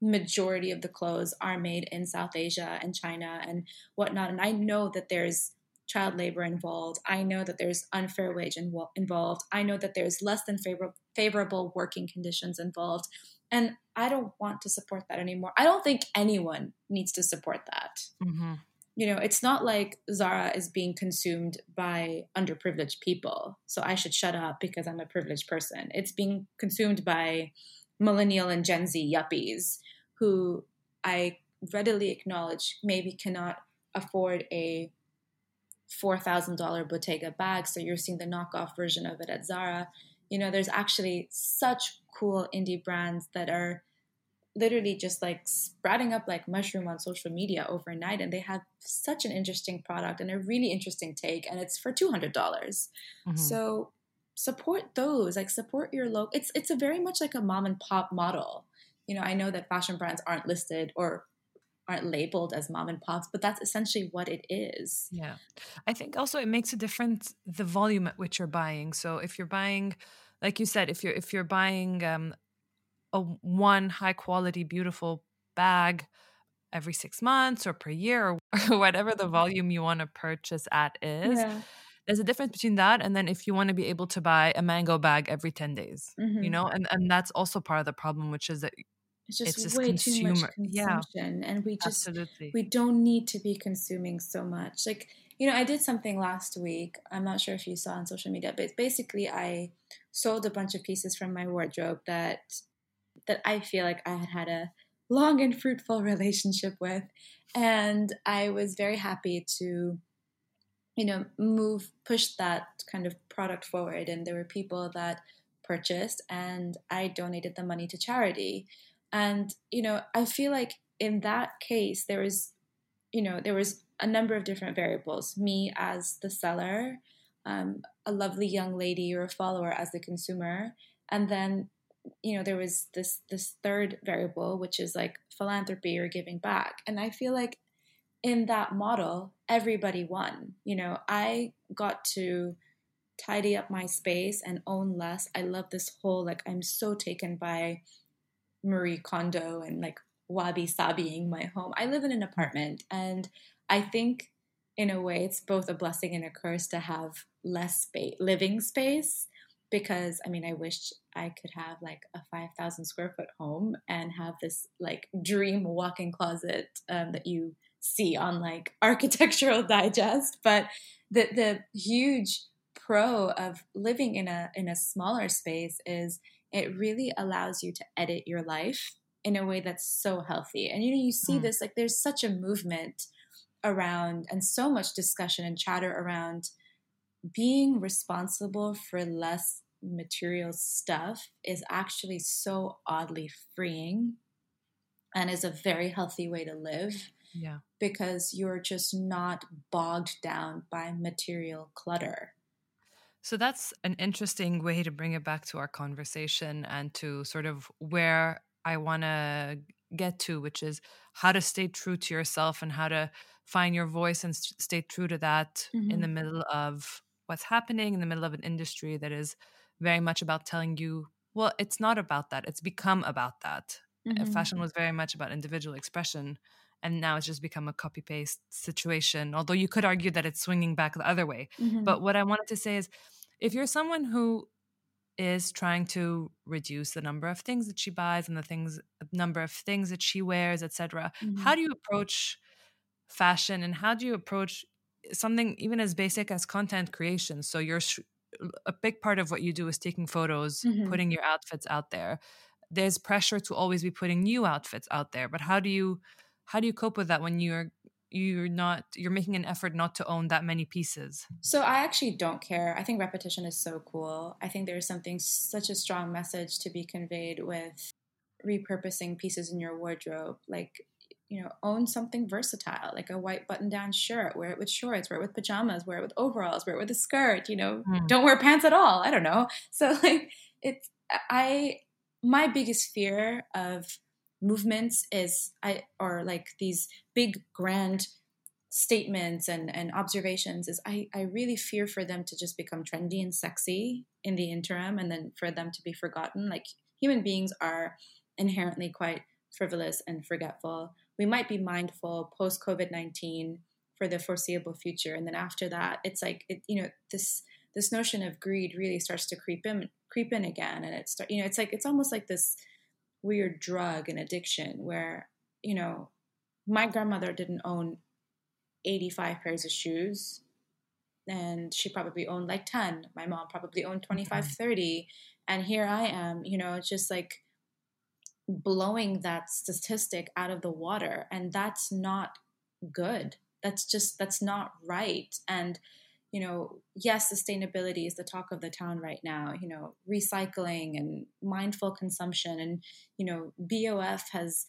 majority of the clothes are made in South Asia and China and whatnot. And I know that there's child labor involved. I know that there's unfair wage involved. I know that there's less than favor- favorable working conditions involved. And I don't want to support that anymore. I don't think anyone needs to support that. Mm-hmm you know, it's not like Zara is being consumed by underprivileged people. So I should shut up because I'm a privileged person. It's being consumed by millennial and Gen Z yuppies who I readily acknowledge maybe cannot afford a $4,000 Bottega bag. So you're seeing the knockoff version of it at Zara. You know, there's actually such cool indie brands that are literally just like sprouting up like mushroom on social media overnight and they have such an interesting product and a really interesting take and it's for $200. Mm-hmm. so support those like support your local it's it's a very much like a mom and pop model. You know i know that fashion brands aren't listed or aren't labeled as mom and pops but that's essentially what it is. Yeah. I think also it makes a difference the volume at which you're buying. So if you're buying like you said if you're if you're buying um a one high quality beautiful bag every six months or per year or whatever the volume you want to purchase at is yeah there's a difference between that and then if you want to be able to buy a mango bag every 10 days mm-hmm. you know and and that's also part of the problem which is that it's just, it's just way consumer. too much consumption yeah. and we just Absolutely. we don't need to be consuming so much like you know i did something last week i'm not sure if you saw on social media but basically i sold a bunch of pieces from my wardrobe that that i feel like i had had a long and fruitful relationship with and i was very happy to you know, move, push that kind of product forward. And there were people that purchased, and I donated the money to charity. And, you know, I feel like in that case, there was, you know, there was a number of different variables. Me as the seller, um, a lovely young lady or a follower as the consumer, and then you know there was this this third variable which is like philanthropy or giving back and i feel like in that model, everybody won. You know, I got to tidy up my space and own less. I love this whole, like, I'm so taken by Marie Kondo and like wabi sabiing my home. I live in an apartment, and I think in a way it's both a blessing and a curse to have less space, living space. Because I mean, I wish I could have like a 5,000 square foot home and have this like dream walk in closet um, that you see on like architectural digest but the the huge pro of living in a in a smaller space is it really allows you to edit your life in a way that's so healthy and you know you see mm. this like there's such a movement around and so much discussion and chatter around being responsible for less material stuff is actually so oddly freeing and is a very healthy way to live yeah. Because you're just not bogged down by material clutter. So that's an interesting way to bring it back to our conversation and to sort of where I want to get to, which is how to stay true to yourself and how to find your voice and st- stay true to that mm-hmm. in the middle of what's happening, in the middle of an industry that is very much about telling you, well, it's not about that. It's become about that. Mm-hmm. Fashion was very much about individual expression and now it's just become a copy paste situation although you could argue that it's swinging back the other way mm-hmm. but what i wanted to say is if you're someone who is trying to reduce the number of things that she buys and the things number of things that she wears etc mm-hmm. how do you approach fashion and how do you approach something even as basic as content creation so you're a big part of what you do is taking photos mm-hmm. putting your outfits out there. There's pressure to always be putting new outfits out there but how do you how do you cope with that when you're you're not you're making an effort not to own that many pieces? So i actually don't care. I think repetition is so cool. I think there's something such a strong message to be conveyed with repurposing pieces in your wardrobe like you know own something versatile like a white button down shirt wear it with shorts wear it with pajamas wear it with overalls wear it with a skirt you know mm. don't wear pants at all i don't know so like it's i my biggest fear of movements is I or like these big grand statements and, and observations is I, I really fear for them to just become trendy and sexy in the interim and then for them to be forgotten. Like human beings are inherently quite frivolous and forgetful. We might be mindful post COVID 19 for the foreseeable future. And then after that, it's like, it, you know, this this notion of greed really starts to creep in creep in again and it's you know it's like it's almost like this weird drug and addiction where, you know, my grandmother didn't own 85 pairs of shoes and she probably owned like 10. My mom probably owned 25, mm-hmm. 30. And here I am, you know, it's just like blowing that statistic out of the water. And that's not good. That's just, that's not right. And, you know, yes, sustainability is the talk of the town right now, you know, recycling and mindful consumption. And, you know, BOF has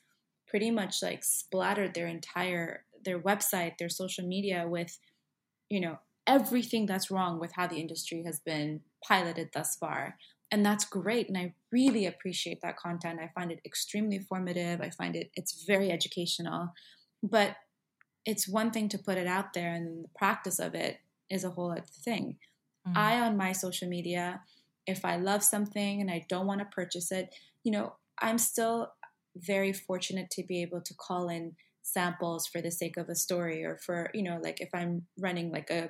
pretty much like splattered their entire, their website, their social media with, you know, everything that's wrong with how the industry has been piloted thus far. And that's great. And I really appreciate that content. I find it extremely formative. I find it it's very educational. But it's one thing to put it out there and the practice of it is a whole other thing. Mm-hmm. I on my social media, if I love something and I don't want to purchase it, you know, I'm still very fortunate to be able to call in samples for the sake of a story or for, you know, like if I'm running like a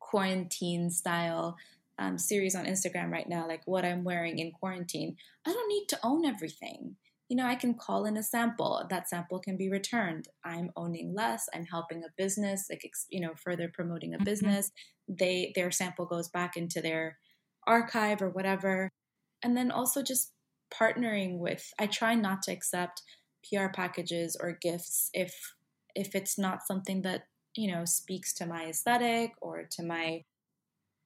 quarantine style um, series on Instagram right now, like what I'm wearing in quarantine, I don't need to own everything. You know, I can call in a sample. That sample can be returned. I'm owning less. I'm helping a business, like you know, further promoting a mm-hmm. business. They their sample goes back into their archive or whatever. And then also just partnering with. I try not to accept PR packages or gifts if if it's not something that you know speaks to my aesthetic or to my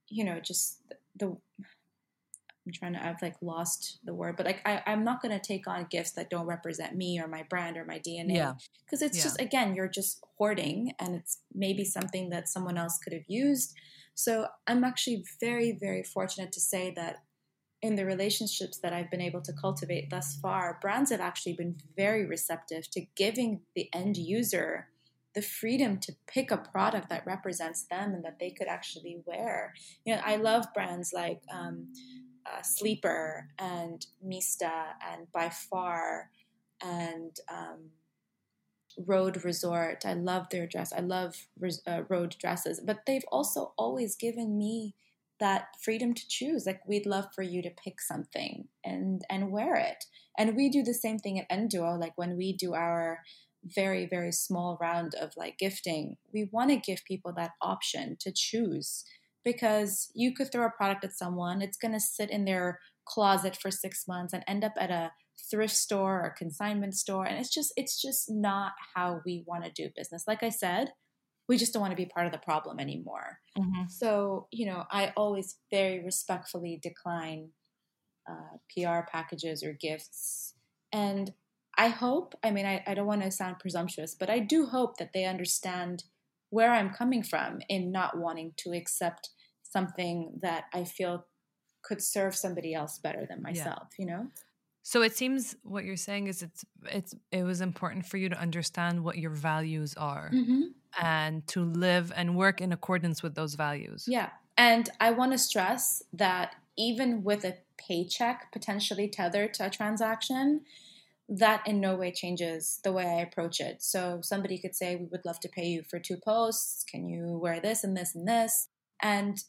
you know just the i'm trying to i've like lost the word but like I, i'm not going to take on gifts that don't represent me or my brand or my dna because it's yeah. just again you're just hoarding and it's maybe something that someone else could have used so i'm actually very very fortunate to say that in the relationships that I've been able to cultivate thus far, brands have actually been very receptive to giving the end user the freedom to pick a product that represents them and that they could actually wear. You know, I love brands like um, uh, Sleeper and Mista and By Far and um, Rhode Resort. I love their dress. I love uh, Rhode dresses, but they've also always given me that freedom to choose like we'd love for you to pick something and and wear it and we do the same thing at N-Duo like when we do our very very small round of like gifting we want to give people that option to choose because you could throw a product at someone it's going to sit in their closet for 6 months and end up at a thrift store or consignment store and it's just it's just not how we want to do business like i said we just don't want to be part of the problem anymore. Mm-hmm. So, you know, I always very respectfully decline uh, PR packages or gifts. And I hope, I mean, I, I don't want to sound presumptuous, but I do hope that they understand where I'm coming from in not wanting to accept something that I feel could serve somebody else better than myself, yeah. you know? So it seems what you're saying is it's it's it was important for you to understand what your values are mm-hmm. and to live and work in accordance with those values. Yeah. And I want to stress that even with a paycheck potentially tethered to a transaction, that in no way changes the way I approach it. So somebody could say, We would love to pay you for two posts. Can you wear this and this and this? And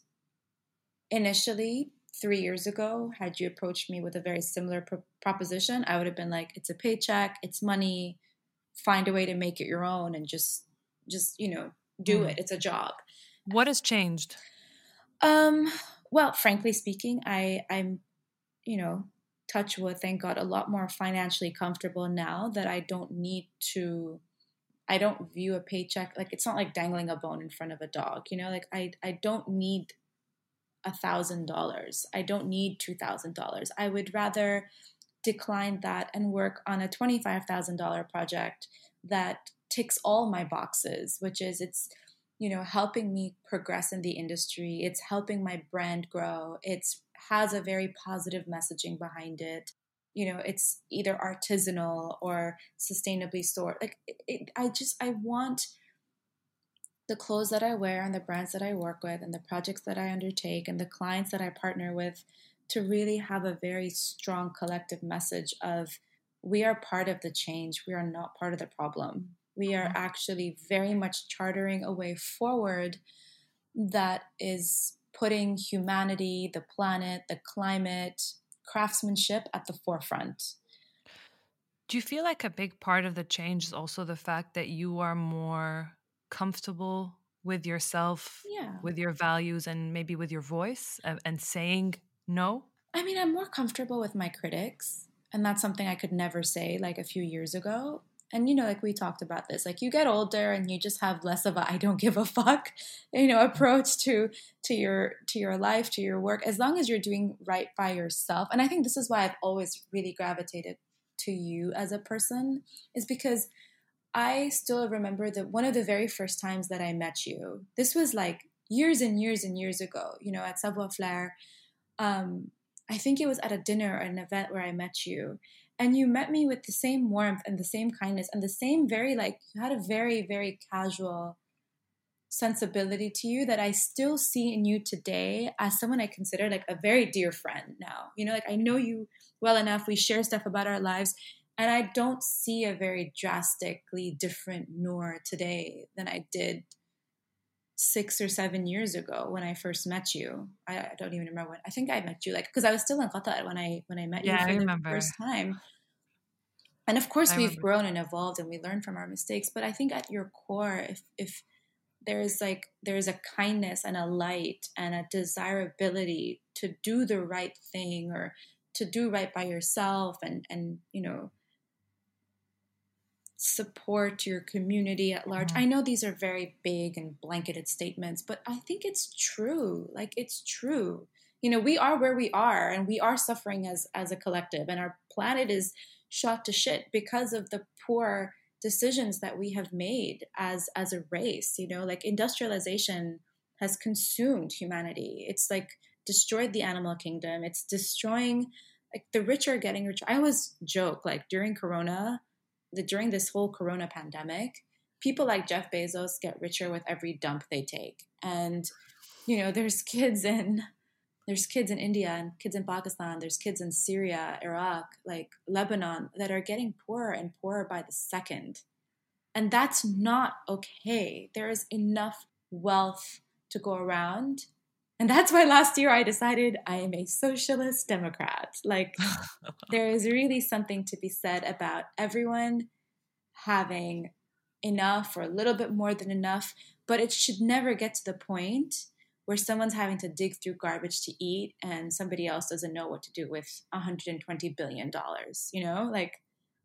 initially, three years ago, had you approached me with a very similar pro- proposition, I would have been like, it's a paycheck, it's money, find a way to make it your own and just, just, you know, do mm. it. It's a job. What has changed? Um, well, frankly speaking, I, I'm, you know, touch wood, thank God, a lot more financially comfortable now that I don't need to I don't view a paycheck like it's not like dangling a bone in front of a dog, you know, like I I don't need a thousand dollars. I don't need two thousand dollars. I would rather decline that and work on a twenty-five thousand dollar project that ticks all my boxes, which is it's you know helping me progress in the industry. It's helping my brand grow. It's has a very positive messaging behind it. You know, it's either artisanal or sustainably sourced. Like it, it, I just I want the clothes that I wear and the brands that I work with and the projects that I undertake and the clients that I partner with to really have a very strong collective message of we are part of the change, we are not part of the problem. We are mm-hmm. actually very much chartering a way forward that is putting humanity, the planet, the climate, craftsmanship at the forefront. Do you feel like a big part of the change is also the fact that you are more comfortable with yourself, yeah. with your values, and maybe with your voice and, and saying no? I mean, I'm more comfortable with my critics. And that's something I could never say like a few years ago. And you know, like we talked about this, like you get older and you just have less of a I don't give a fuck, you know, approach to to your to your life, to your work, as long as you're doing right by yourself. And I think this is why I've always really gravitated to you as a person, is because I still remember that one of the very first times that I met you, this was like years and years and years ago, you know, at Savoir flair Um, I think it was at a dinner or an event where I met you. And you met me with the same warmth and the same kindness and the same very, like, you had a very, very casual sensibility to you that I still see in you today as someone I consider like a very dear friend now. You know, like I know you well enough, we share stuff about our lives, and I don't see a very drastically different Noor today than I did six or seven years ago when I first met you. I, I don't even remember when. I think I met you like because I was still in Qatar when I when I met yeah, you for I remember. the first time. And of course, I we've remember. grown and evolved, and we learn from our mistakes. But I think at your core, if if there's like there's a kindness and a light and a desirability to do the right thing or to do right by yourself and and you know support your community at large. Mm-hmm. I know these are very big and blanketed statements, but I think it's true. Like it's true. You know, we are where we are and we are suffering as as a collective and our planet is shot to shit because of the poor decisions that we have made as as a race, you know, like industrialization has consumed humanity. It's like destroyed the animal kingdom. It's destroying like the rich are getting richer. I always joke like during corona the, during this whole corona pandemic, people like Jeff Bezos get richer with every dump they take. And, you know, there's kids in there's kids in India and kids in Pakistan, there's kids in Syria, Iraq, like Lebanon that are getting poorer and poorer by the second. And that's not okay. There is enough wealth to go around. And that's why last year I decided I am a socialist Democrat. Like, there is really something to be said about everyone having enough or a little bit more than enough, but it should never get to the point where someone's having to dig through garbage to eat and somebody else doesn't know what to do with 120 billion dollars you know like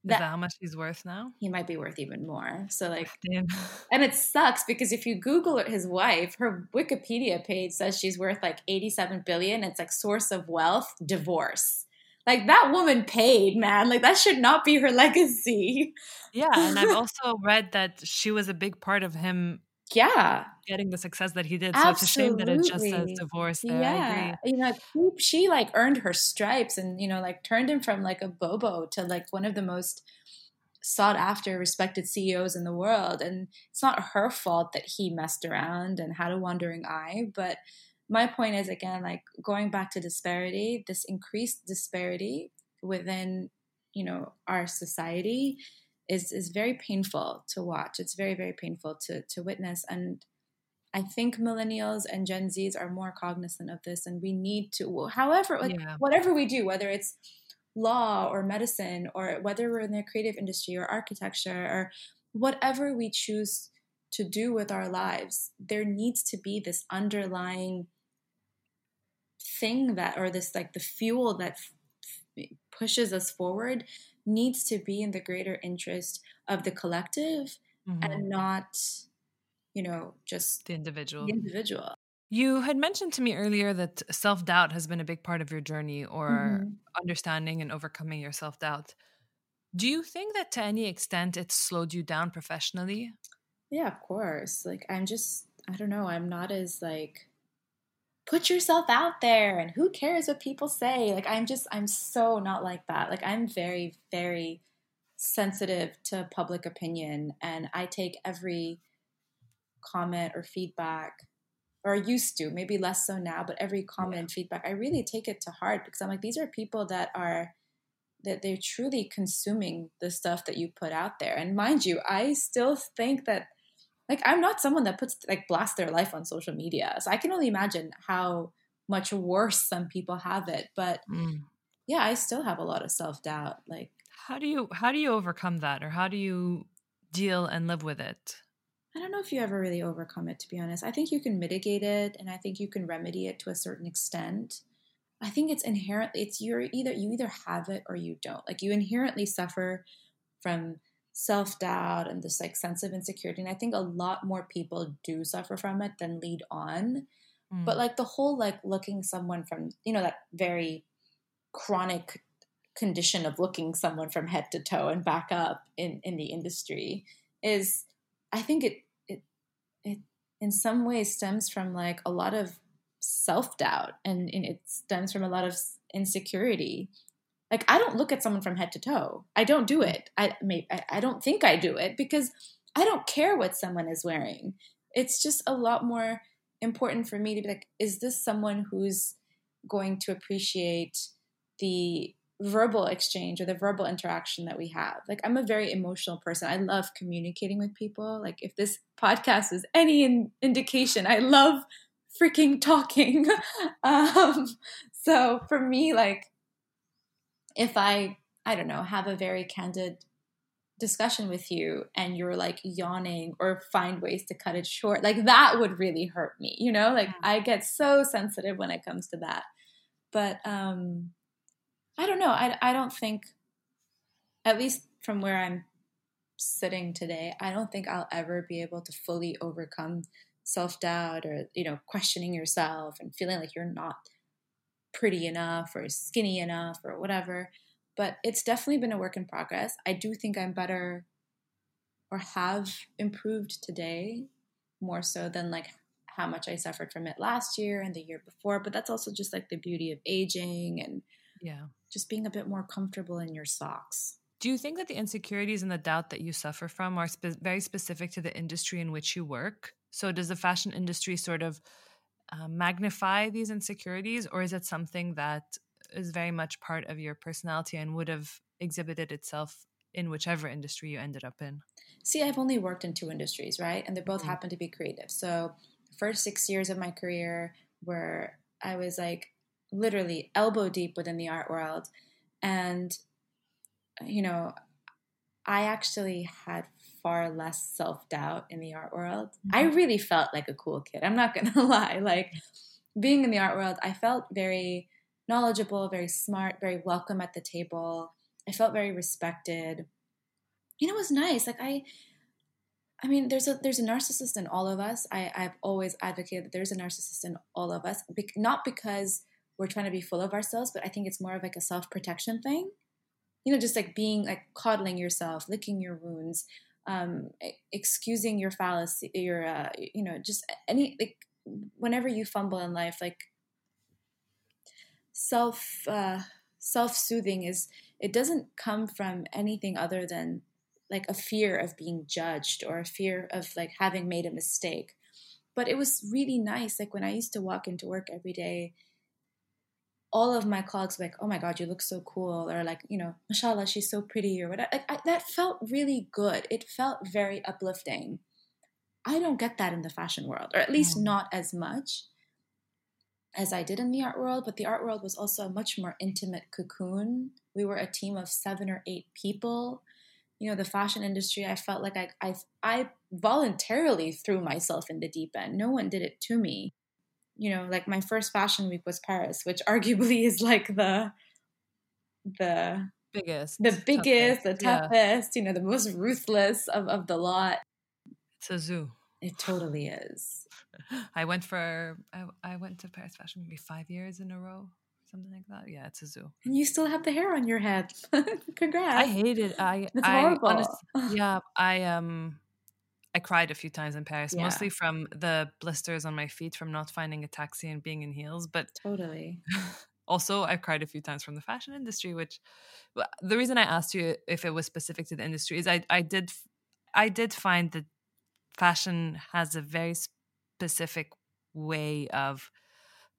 that, that how much he's worth now? He might be worth even more. So like, Damn. and it sucks because if you Google his wife, her Wikipedia page says she's worth like 87 billion. It's like source of wealth, divorce. Like that woman paid, man. Like that should not be her legacy. Yeah, and I've also read that she was a big part of him yeah getting the success that he did so Absolutely. it's a shame that it just says divorce there. yeah you know she like earned her stripes and you know like turned him from like a bobo to like one of the most sought after respected ceos in the world and it's not her fault that he messed around and had a wandering eye but my point is again like going back to disparity this increased disparity within you know our society is is very painful to watch. It's very very painful to to witness and I think millennials and Gen Zs are more cognizant of this and we need to however like yeah. whatever we do whether it's law or medicine or whether we're in the creative industry or architecture or whatever we choose to do with our lives there needs to be this underlying thing that or this like the fuel that f- pushes us forward needs to be in the greater interest of the collective mm-hmm. and not you know just the individual. the individual. You had mentioned to me earlier that self-doubt has been a big part of your journey or mm-hmm. understanding and overcoming your self-doubt. Do you think that to any extent it slowed you down professionally? Yeah of course. Like i'm just i don't know i'm not as like put yourself out there and who cares what people say? Like i'm just i'm so not like that. Like i'm very very sensitive to public opinion and i take every comment or feedback or used to maybe less so now but every comment and feedback i really take it to heart because i'm like these are people that are that they're truly consuming the stuff that you put out there and mind you i still think that like I'm not someone that puts like blast their life on social media. So I can only imagine how much worse some people have it. But mm. yeah, I still have a lot of self-doubt. Like how do you how do you overcome that or how do you deal and live with it? I don't know if you ever really overcome it to be honest. I think you can mitigate it and I think you can remedy it to a certain extent. I think it's inherently it's you're either you either have it or you don't. Like you inherently suffer from self doubt and this like sense of insecurity. And I think a lot more people do suffer from it than lead on. Mm. But like the whole like looking someone from, you know, that very chronic condition of looking someone from head to toe and back up in, in the industry is, I think it, in some ways stems from like a lot of self doubt and, and it stems from a lot of insecurity. Like I don't look at someone from head to toe. I don't do it. I may I don't think I do it because I don't care what someone is wearing. It's just a lot more important for me to be like, is this someone who's going to appreciate the verbal exchange or the verbal interaction that we have. Like I'm a very emotional person. I love communicating with people. Like if this podcast is any in- indication, I love freaking talking. um, so for me, like if I I don't know have a very candid discussion with you and you're like yawning or find ways to cut it short like that would really hurt me you know like i get so sensitive when it comes to that but um I don't know. I, I don't think, at least from where I'm sitting today, I don't think I'll ever be able to fully overcome self doubt or, you know, questioning yourself and feeling like you're not pretty enough or skinny enough or whatever. But it's definitely been a work in progress. I do think I'm better or have improved today more so than like how much I suffered from it last year and the year before. But that's also just like the beauty of aging and yeah just being a bit more comfortable in your socks. Do you think that the insecurities and the doubt that you suffer from are spe- very specific to the industry in which you work? So, does the fashion industry sort of uh, magnify these insecurities, or is it something that is very much part of your personality and would have exhibited itself in whichever industry you ended up in? See, I've only worked in two industries, right? And they both mm-hmm. happen to be creative. So, the first six years of my career were I was like literally elbow deep within the art world. And, you know, I actually had far less self doubt in the art world. Mm-hmm. I really felt like a cool kid. I'm not going to lie. Like, being in the art world, I felt very knowledgeable, very smart, very welcome at the table. I felt very respected. You know, it was nice. Like, I, I mean, there's a there's a narcissist in all of us. I, I've always advocated that there's a narcissist in all of us, Be- not because we're trying to be full of ourselves, but I think it's more of like a self protection thing. You know, just like being like coddling yourself, licking your wounds, um, excusing your fallacy, your uh, you know, just any like whenever you fumble in life, like self uh, self soothing is it doesn't come from anything other than like a fear of being judged or a fear of like having made a mistake. But it was really nice. Like when I used to walk into work every day all of my colleagues were like, "Oh my God, you look so cool," or like, you know, "Mashallah, she's so pretty," or whatever. I, I, that felt really good. It felt very uplifting. I don't get that in the fashion world, or at least mm. not as much as I did in the art world. But the art world was also a much more intimate cocoon. We were a team of seven or eight people. You know, the fashion industry. I felt like I, I, I voluntarily threw myself in the deep end. No one did it to me you know, like my first fashion week was Paris, which arguably is like the the biggest, the biggest, toughest, the toughest, yeah. you know, the most ruthless of, of the lot. It's a zoo. It totally is. I went for I, I went to Paris Fashion maybe five years in a row, something like that. Yeah, it's a zoo. And you still have the hair on your head. Congrats. I hate it. I it's I, horrible. Honestly, yeah, I um I cried a few times in Paris, yeah. mostly from the blisters on my feet from not finding a taxi and being in heels. But totally. also, I've cried a few times from the fashion industry, which the reason I asked you if it was specific to the industry is I, I did I did find that fashion has a very specific way of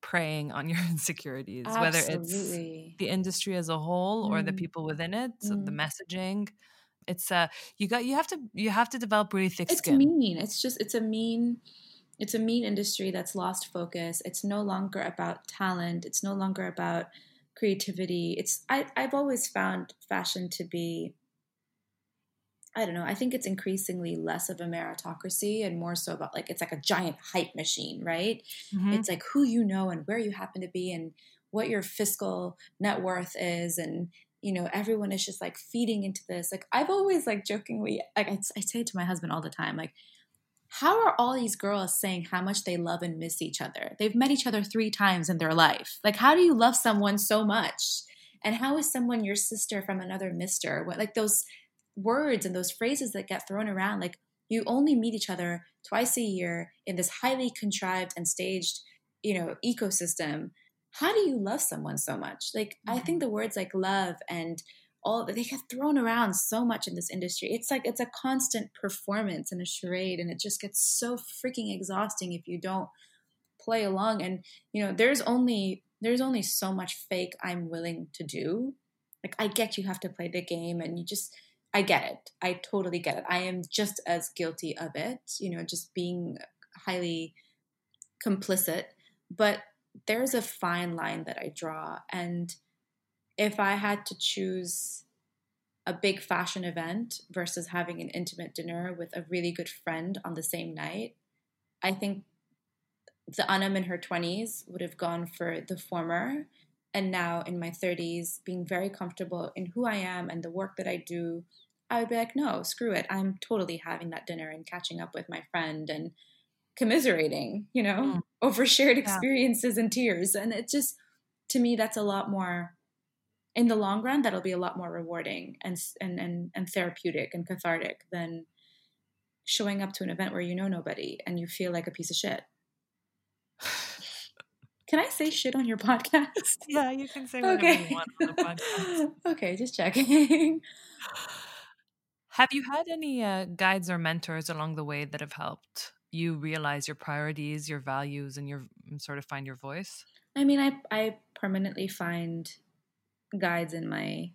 preying on your insecurities, Absolutely. whether it's the industry as a whole mm. or the mm. people within it, so mm. the messaging it's uh you got you have to you have to develop really thick it's skin. mean. It's just it's a mean it's a mean industry that's lost focus. It's no longer about talent. It's no longer about creativity. It's I, I've always found fashion to be I don't know. I think it's increasingly less of a meritocracy and more so about like it's like a giant hype machine, right? Mm-hmm. It's like who you know and where you happen to be and what your fiscal net worth is and you know everyone is just like feeding into this. Like i've always like jokingly like I, I say to my husband all the time like how are all these girls saying how much they love and miss each other? They've met each other three times in their life. Like how do you love someone so much? And how is someone your sister from another mister? What like those words and those phrases that get thrown around like you only meet each other twice a year in this highly contrived and staged, you know, ecosystem. How do you love someone so much? Like. I think the words like love and all they get thrown around so much in this industry. It's like it's a constant performance and a charade, and it just gets so freaking exhausting if you don't play along. And you know, there's only there's only so much fake I'm willing to do. Like I get you have to play the game, and you just I get it. I totally get it. I am just as guilty of it, you know, just being highly complicit. But there's a fine line that I draw. And if I had to choose a big fashion event versus having an intimate dinner with a really good friend on the same night, I think the Anum in her 20s would have gone for the former. And now in my 30s, being very comfortable in who I am and the work that I do I would be like, no, screw it. I'm totally having that dinner and catching up with my friend and commiserating, you know, mm. over shared experiences yeah. and tears. And it just, to me, that's a lot more, in the long run, that'll be a lot more rewarding and, and, and, and therapeutic and cathartic than showing up to an event where you know nobody and you feel like a piece of shit. Can I say shit on your podcast? Yeah, you can say whatever okay. you want on the podcast. okay, just checking. Have you had any uh, guides or mentors along the way that have helped you realize your priorities, your values, and your sort of find your voice? I mean, I I permanently find guides in my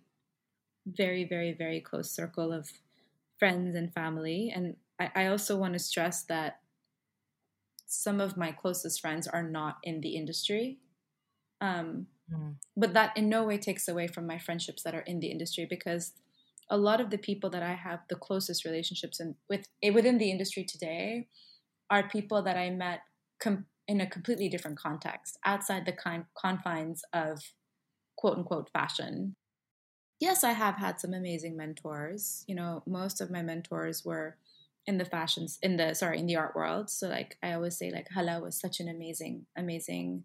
very, very, very close circle of friends and family, and I, I also want to stress that some of my closest friends are not in the industry. Um, mm. But that in no way takes away from my friendships that are in the industry because a lot of the people that I have the closest relationships in, with eh, within the industry today are people that I met com- in a completely different context, outside the con- confines of quote unquote fashion. Yes, I have had some amazing mentors. You know, most of my mentors were in the fashions in the sorry in the art world. So like I always say, like Hala was such an amazing, amazing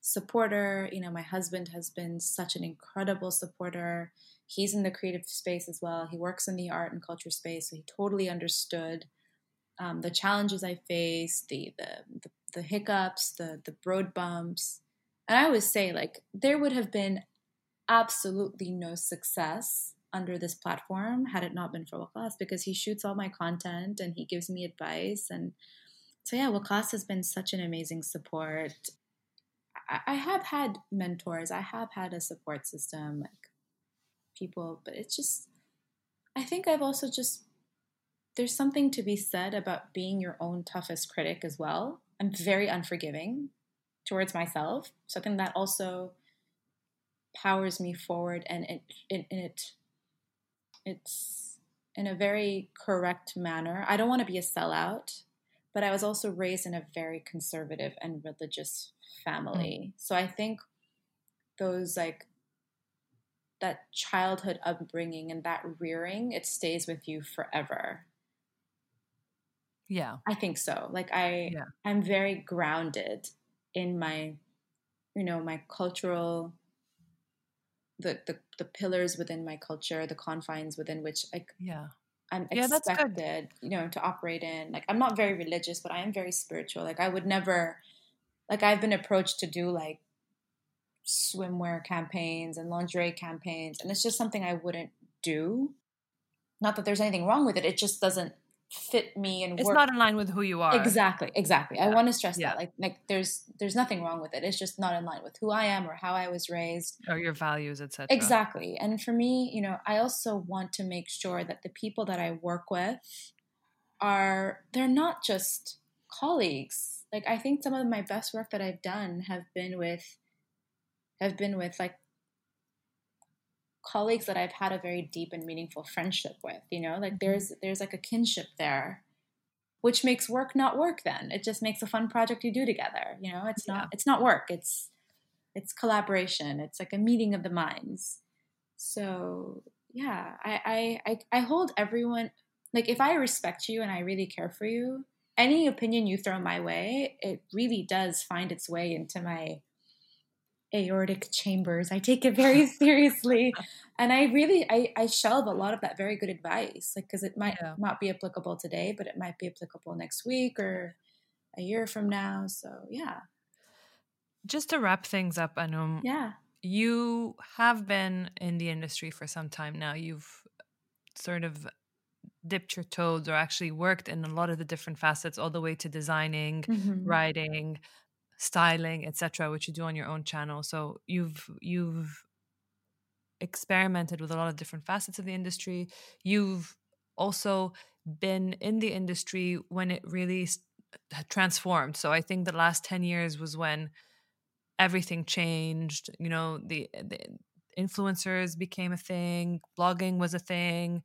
supporter. You know, my husband has been such an incredible supporter he's in the creative space as well. He works in the art and culture space, so he totally understood um, the challenges I faced, the, the, the the hiccups, the the road bumps. And I always say, like, there would have been absolutely no success under this platform had it not been for Waqas because he shoots all my content and he gives me advice. And so, yeah, Waqas has been such an amazing support. I have had mentors, I have had a support system. Like, people, but it's just, I think I've also just, there's something to be said about being your own toughest critic as well. I'm very unforgiving towards myself, something that also powers me forward and it, it, it it's in a very correct manner. I don't want to be a sellout, but I was also raised in a very conservative and religious family. Mm. So I think those like that childhood upbringing and that rearing, it stays with you forever. Yeah. I think so. Like I yeah. I'm very grounded in my you know, my cultural the, the the pillars within my culture, the confines within which like yeah. I'm expected, yeah, you know, to operate in. Like I'm not very religious, but I am very spiritual. Like I would never like I've been approached to do like swimwear campaigns and lingerie campaigns. And it's just something I wouldn't do. Not that there's anything wrong with it, it just doesn't fit me and it's work. not in line with who you are exactly exactly yeah. i want to stress yeah. that like like there's there's nothing wrong with it it's just not in line with who i am or how i was raised or your values etc exactly and for me you know i also want to make sure that the people that i work with are they're not just colleagues like i think some of my best work that i've done have been with have been with like colleagues that I've had a very deep and meaningful friendship with, you know, like mm-hmm. there's there's like a kinship there which makes work not work then. It just makes a fun project you do together, you know? It's yeah. not it's not work. It's it's collaboration. It's like a meeting of the minds. So, yeah, I I I, I hold everyone like if I respect you and I really care for you, any opinion you throw my way, it really does find its way into my aortic chambers. I take it very seriously. and I really I, I shelve a lot of that very good advice. Like because it might yeah. not be applicable today, but it might be applicable next week or a year from now. So yeah. Just to wrap things up, Anum. Yeah. You have been in the industry for some time now. You've sort of dipped your toes or actually worked in a lot of the different facets all the way to designing mm-hmm. writing styling etc which you do on your own channel. So you've you've experimented with a lot of different facets of the industry. You've also been in the industry when it really transformed. So i think the last 10 years was when everything changed you know the, the influencers became a thing blogging was a thing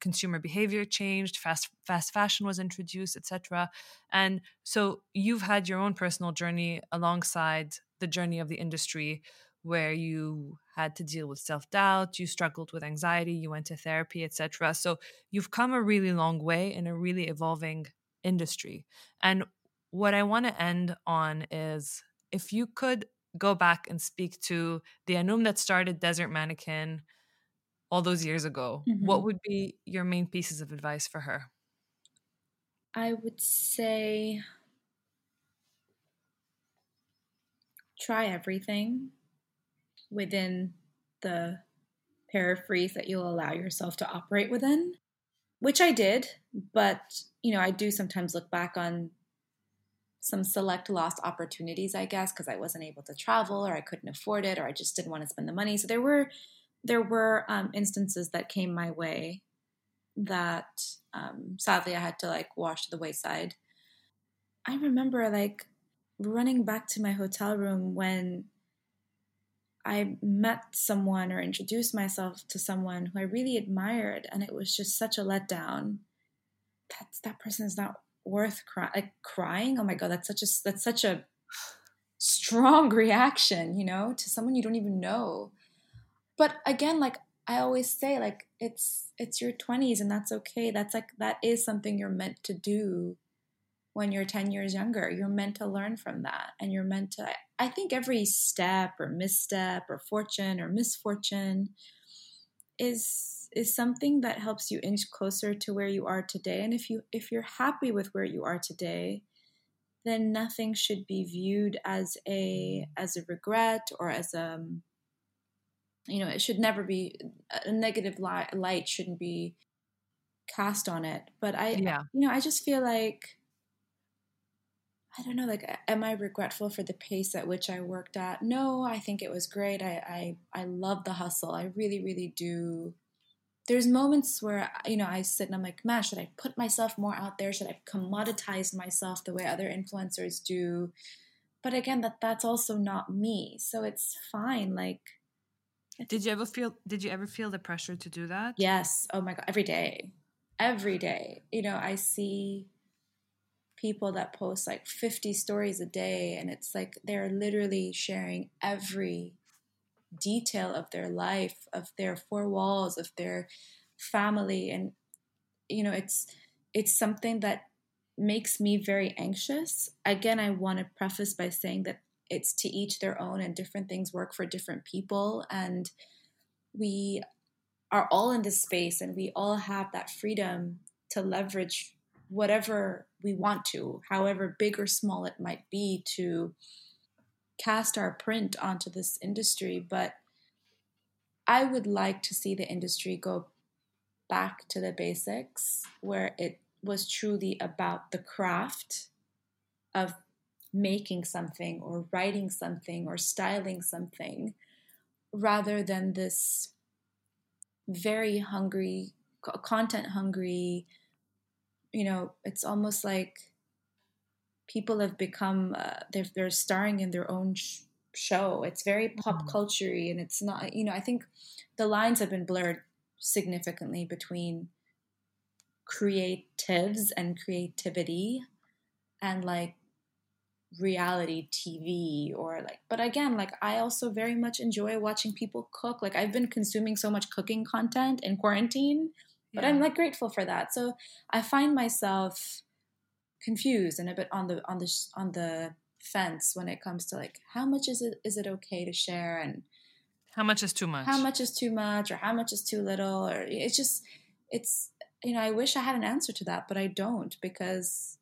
consumer behavior changed, fast fast fashion was introduced, etc. And so you've had your own personal journey alongside the journey of the industry where you had to deal with self-doubt, you struggled with anxiety, you went to therapy, etc. So you've come a really long way in a really evolving industry. And what I want to end on is if you could go back and speak to the Anum that started Desert Mannequin, all those years ago, mm-hmm. what would be your main pieces of advice for her? I would say try everything within the paraphrase that you'll allow yourself to operate within, which I did, but you know, I do sometimes look back on some select lost opportunities, I guess, because I wasn't able to travel or I couldn't afford it or I just didn't want to spend the money. So there were there were um, instances that came my way that um, sadly I had to like wash to the wayside. I remember like running back to my hotel room when I met someone or introduced myself to someone who I really admired, and it was just such a letdown. That that person is not worth cry- like crying. Oh my god, that's such a that's such a strong reaction, you know, to someone you don't even know but again like i always say like it's it's your 20s and that's okay. That's like that is something you're meant to do when you're 10 years younger. You're meant to learn from that and you're meant to i think every step or misstep or fortune or misfortune is is something that helps you inch closer to where you are today. And if you if you're happy with where you are today then nothing should be viewed as a as a regret or as a um, you know it should never be a negative light, light shouldn't be cast on it. But i yeah. you know i just feel like i don't know like am i regretful for the pace at which i worked at? No i think it was great. I i i love the hustle. I really really do. There's moments where you know i sit and i'm like man should i put myself more out there? Should i commoditize myself the way other influencers do? But again that that's also not me. So it's fine like did you ever feel did you ever feel the pressure to do that? Yes. Oh my god, every day. Every day. You know, I see people that post like 50 stories a day and it's like they're literally sharing every detail of their life, of their four walls, of their family and you know, it's it's something that makes me very anxious. Again, I want to preface by saying that it's to each their own and different things work for different people. And we are all in this space and we all have that freedom to leverage whatever we want to however big or small it might be to cast our print onto this industry. But i would like to see the industry go back to the basics where it was truly about the craft of making something or writing something or styling something rather than this very hungry content hungry you know it's almost like people have become uh, they're, they're starring in their own sh- show it's very pop mm-hmm. culture and it's not you know i think the lines have been blurred significantly between creatives and creativity and like reality TV or like but again like I also very much enjoy watching people cook. Like I've been consuming so much cooking content in quarantine but yeah. I'm like grateful for that. So I find myself confused and a bit on the on the on the fence when it comes to like how much is it is it okay to share and how much is too much? how much is too much or how much is too little or it's just it's you know i wish i had an answer to that but i don't because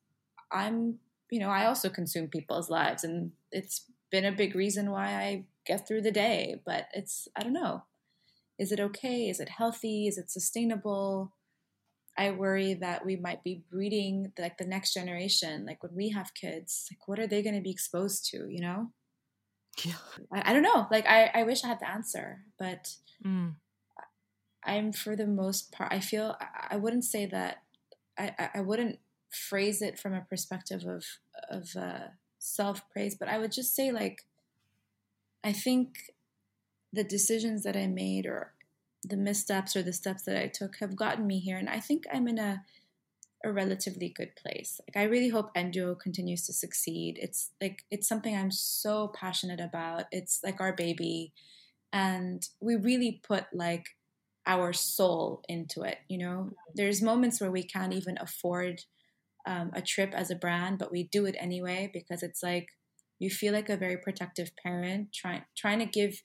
i'm you know i also consume people's lives and it's been a big reason why i get through the day but it's i don't know. Is it okay? Is it healthy? Is it sustainable? I worry that we might be breeding like the next generation like when we have kids like what are they going to be exposed to you know? Yeah. I, I, don't know. Like I, I wish i had the answer but mm. i'm for the most part i feel i, I wouldn't say that I, I wouldn't phrase it from a perspective of of uh, self praise but i would just say like i think the decisions that i made or the missteps or the steps that i took have gotten me here and i think i'm in a a relatively good place. Like I really hope N-Duo continues to succeed. It's like it's something I'm so passionate about. It's like our baby and we really put like our soul into it, you know. Mm-hmm. There's moments where we can't even afford um, a trip as a brand, but we do it anyway because it's like you feel like a very protective parent trying trying to give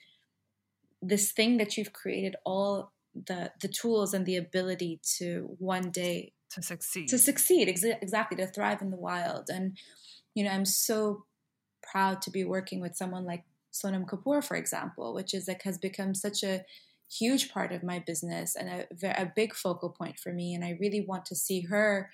this thing that you've created all the the tools and the ability to one day to succeed. to succeed exa- exactly to thrive in the wild. And you know i'm so proud to be working with someone like sonam kapoor for example which is like has become such a huge part of my business and a, a big focal point for me. And i really want to see her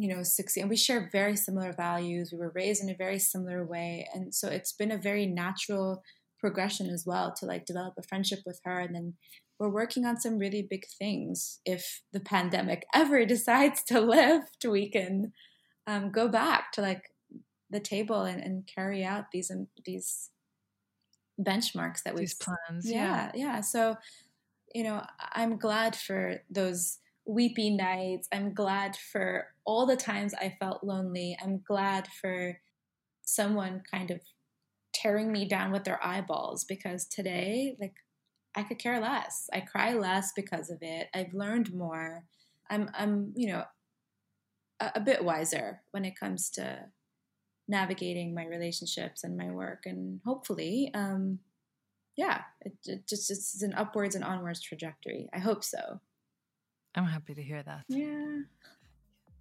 you know succeed and we share very similar values we were raised in a very similar way and so it's been a very natural progression as well to like develop a friendship with her and then we're working on some really big things. If the pandemic ever decides to lift, we can um, go back to like the table and, and carry out these um, these benchmarks that we these plans. Yeah, yeah, yeah. So, you know, I'm glad for those weepy nights. I'm glad for all the times I felt lonely. I'm glad for someone kind of tearing me down with their eyeballs because today, like I could care less. I cry less because of it. I've learned more. I'm I'm, you know, a, a bit wiser when it comes to navigating my relationships and my work and hopefully um yeah, it, it just it's an upwards and onwards trajectory. I hope so. I'm happy to hear that. Yeah.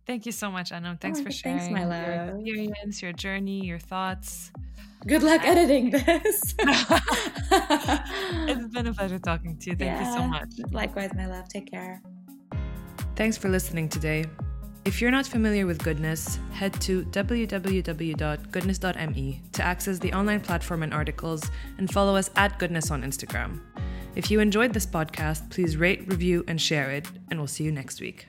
Thank you so much, Anum. Thanks oh, for sharing thanks, my love. your experience, your journey, your thoughts. Good luck editing this. it's been a pleasure talking to you. Thank yeah. you so much. Likewise, my love. Take care. Thanks for listening today. If you're not familiar with Goodness, head to www.goodness.me to access the online platform and articles and follow us at Goodness on Instagram. If you enjoyed this podcast, please rate, review, and share it, and we'll see you next week.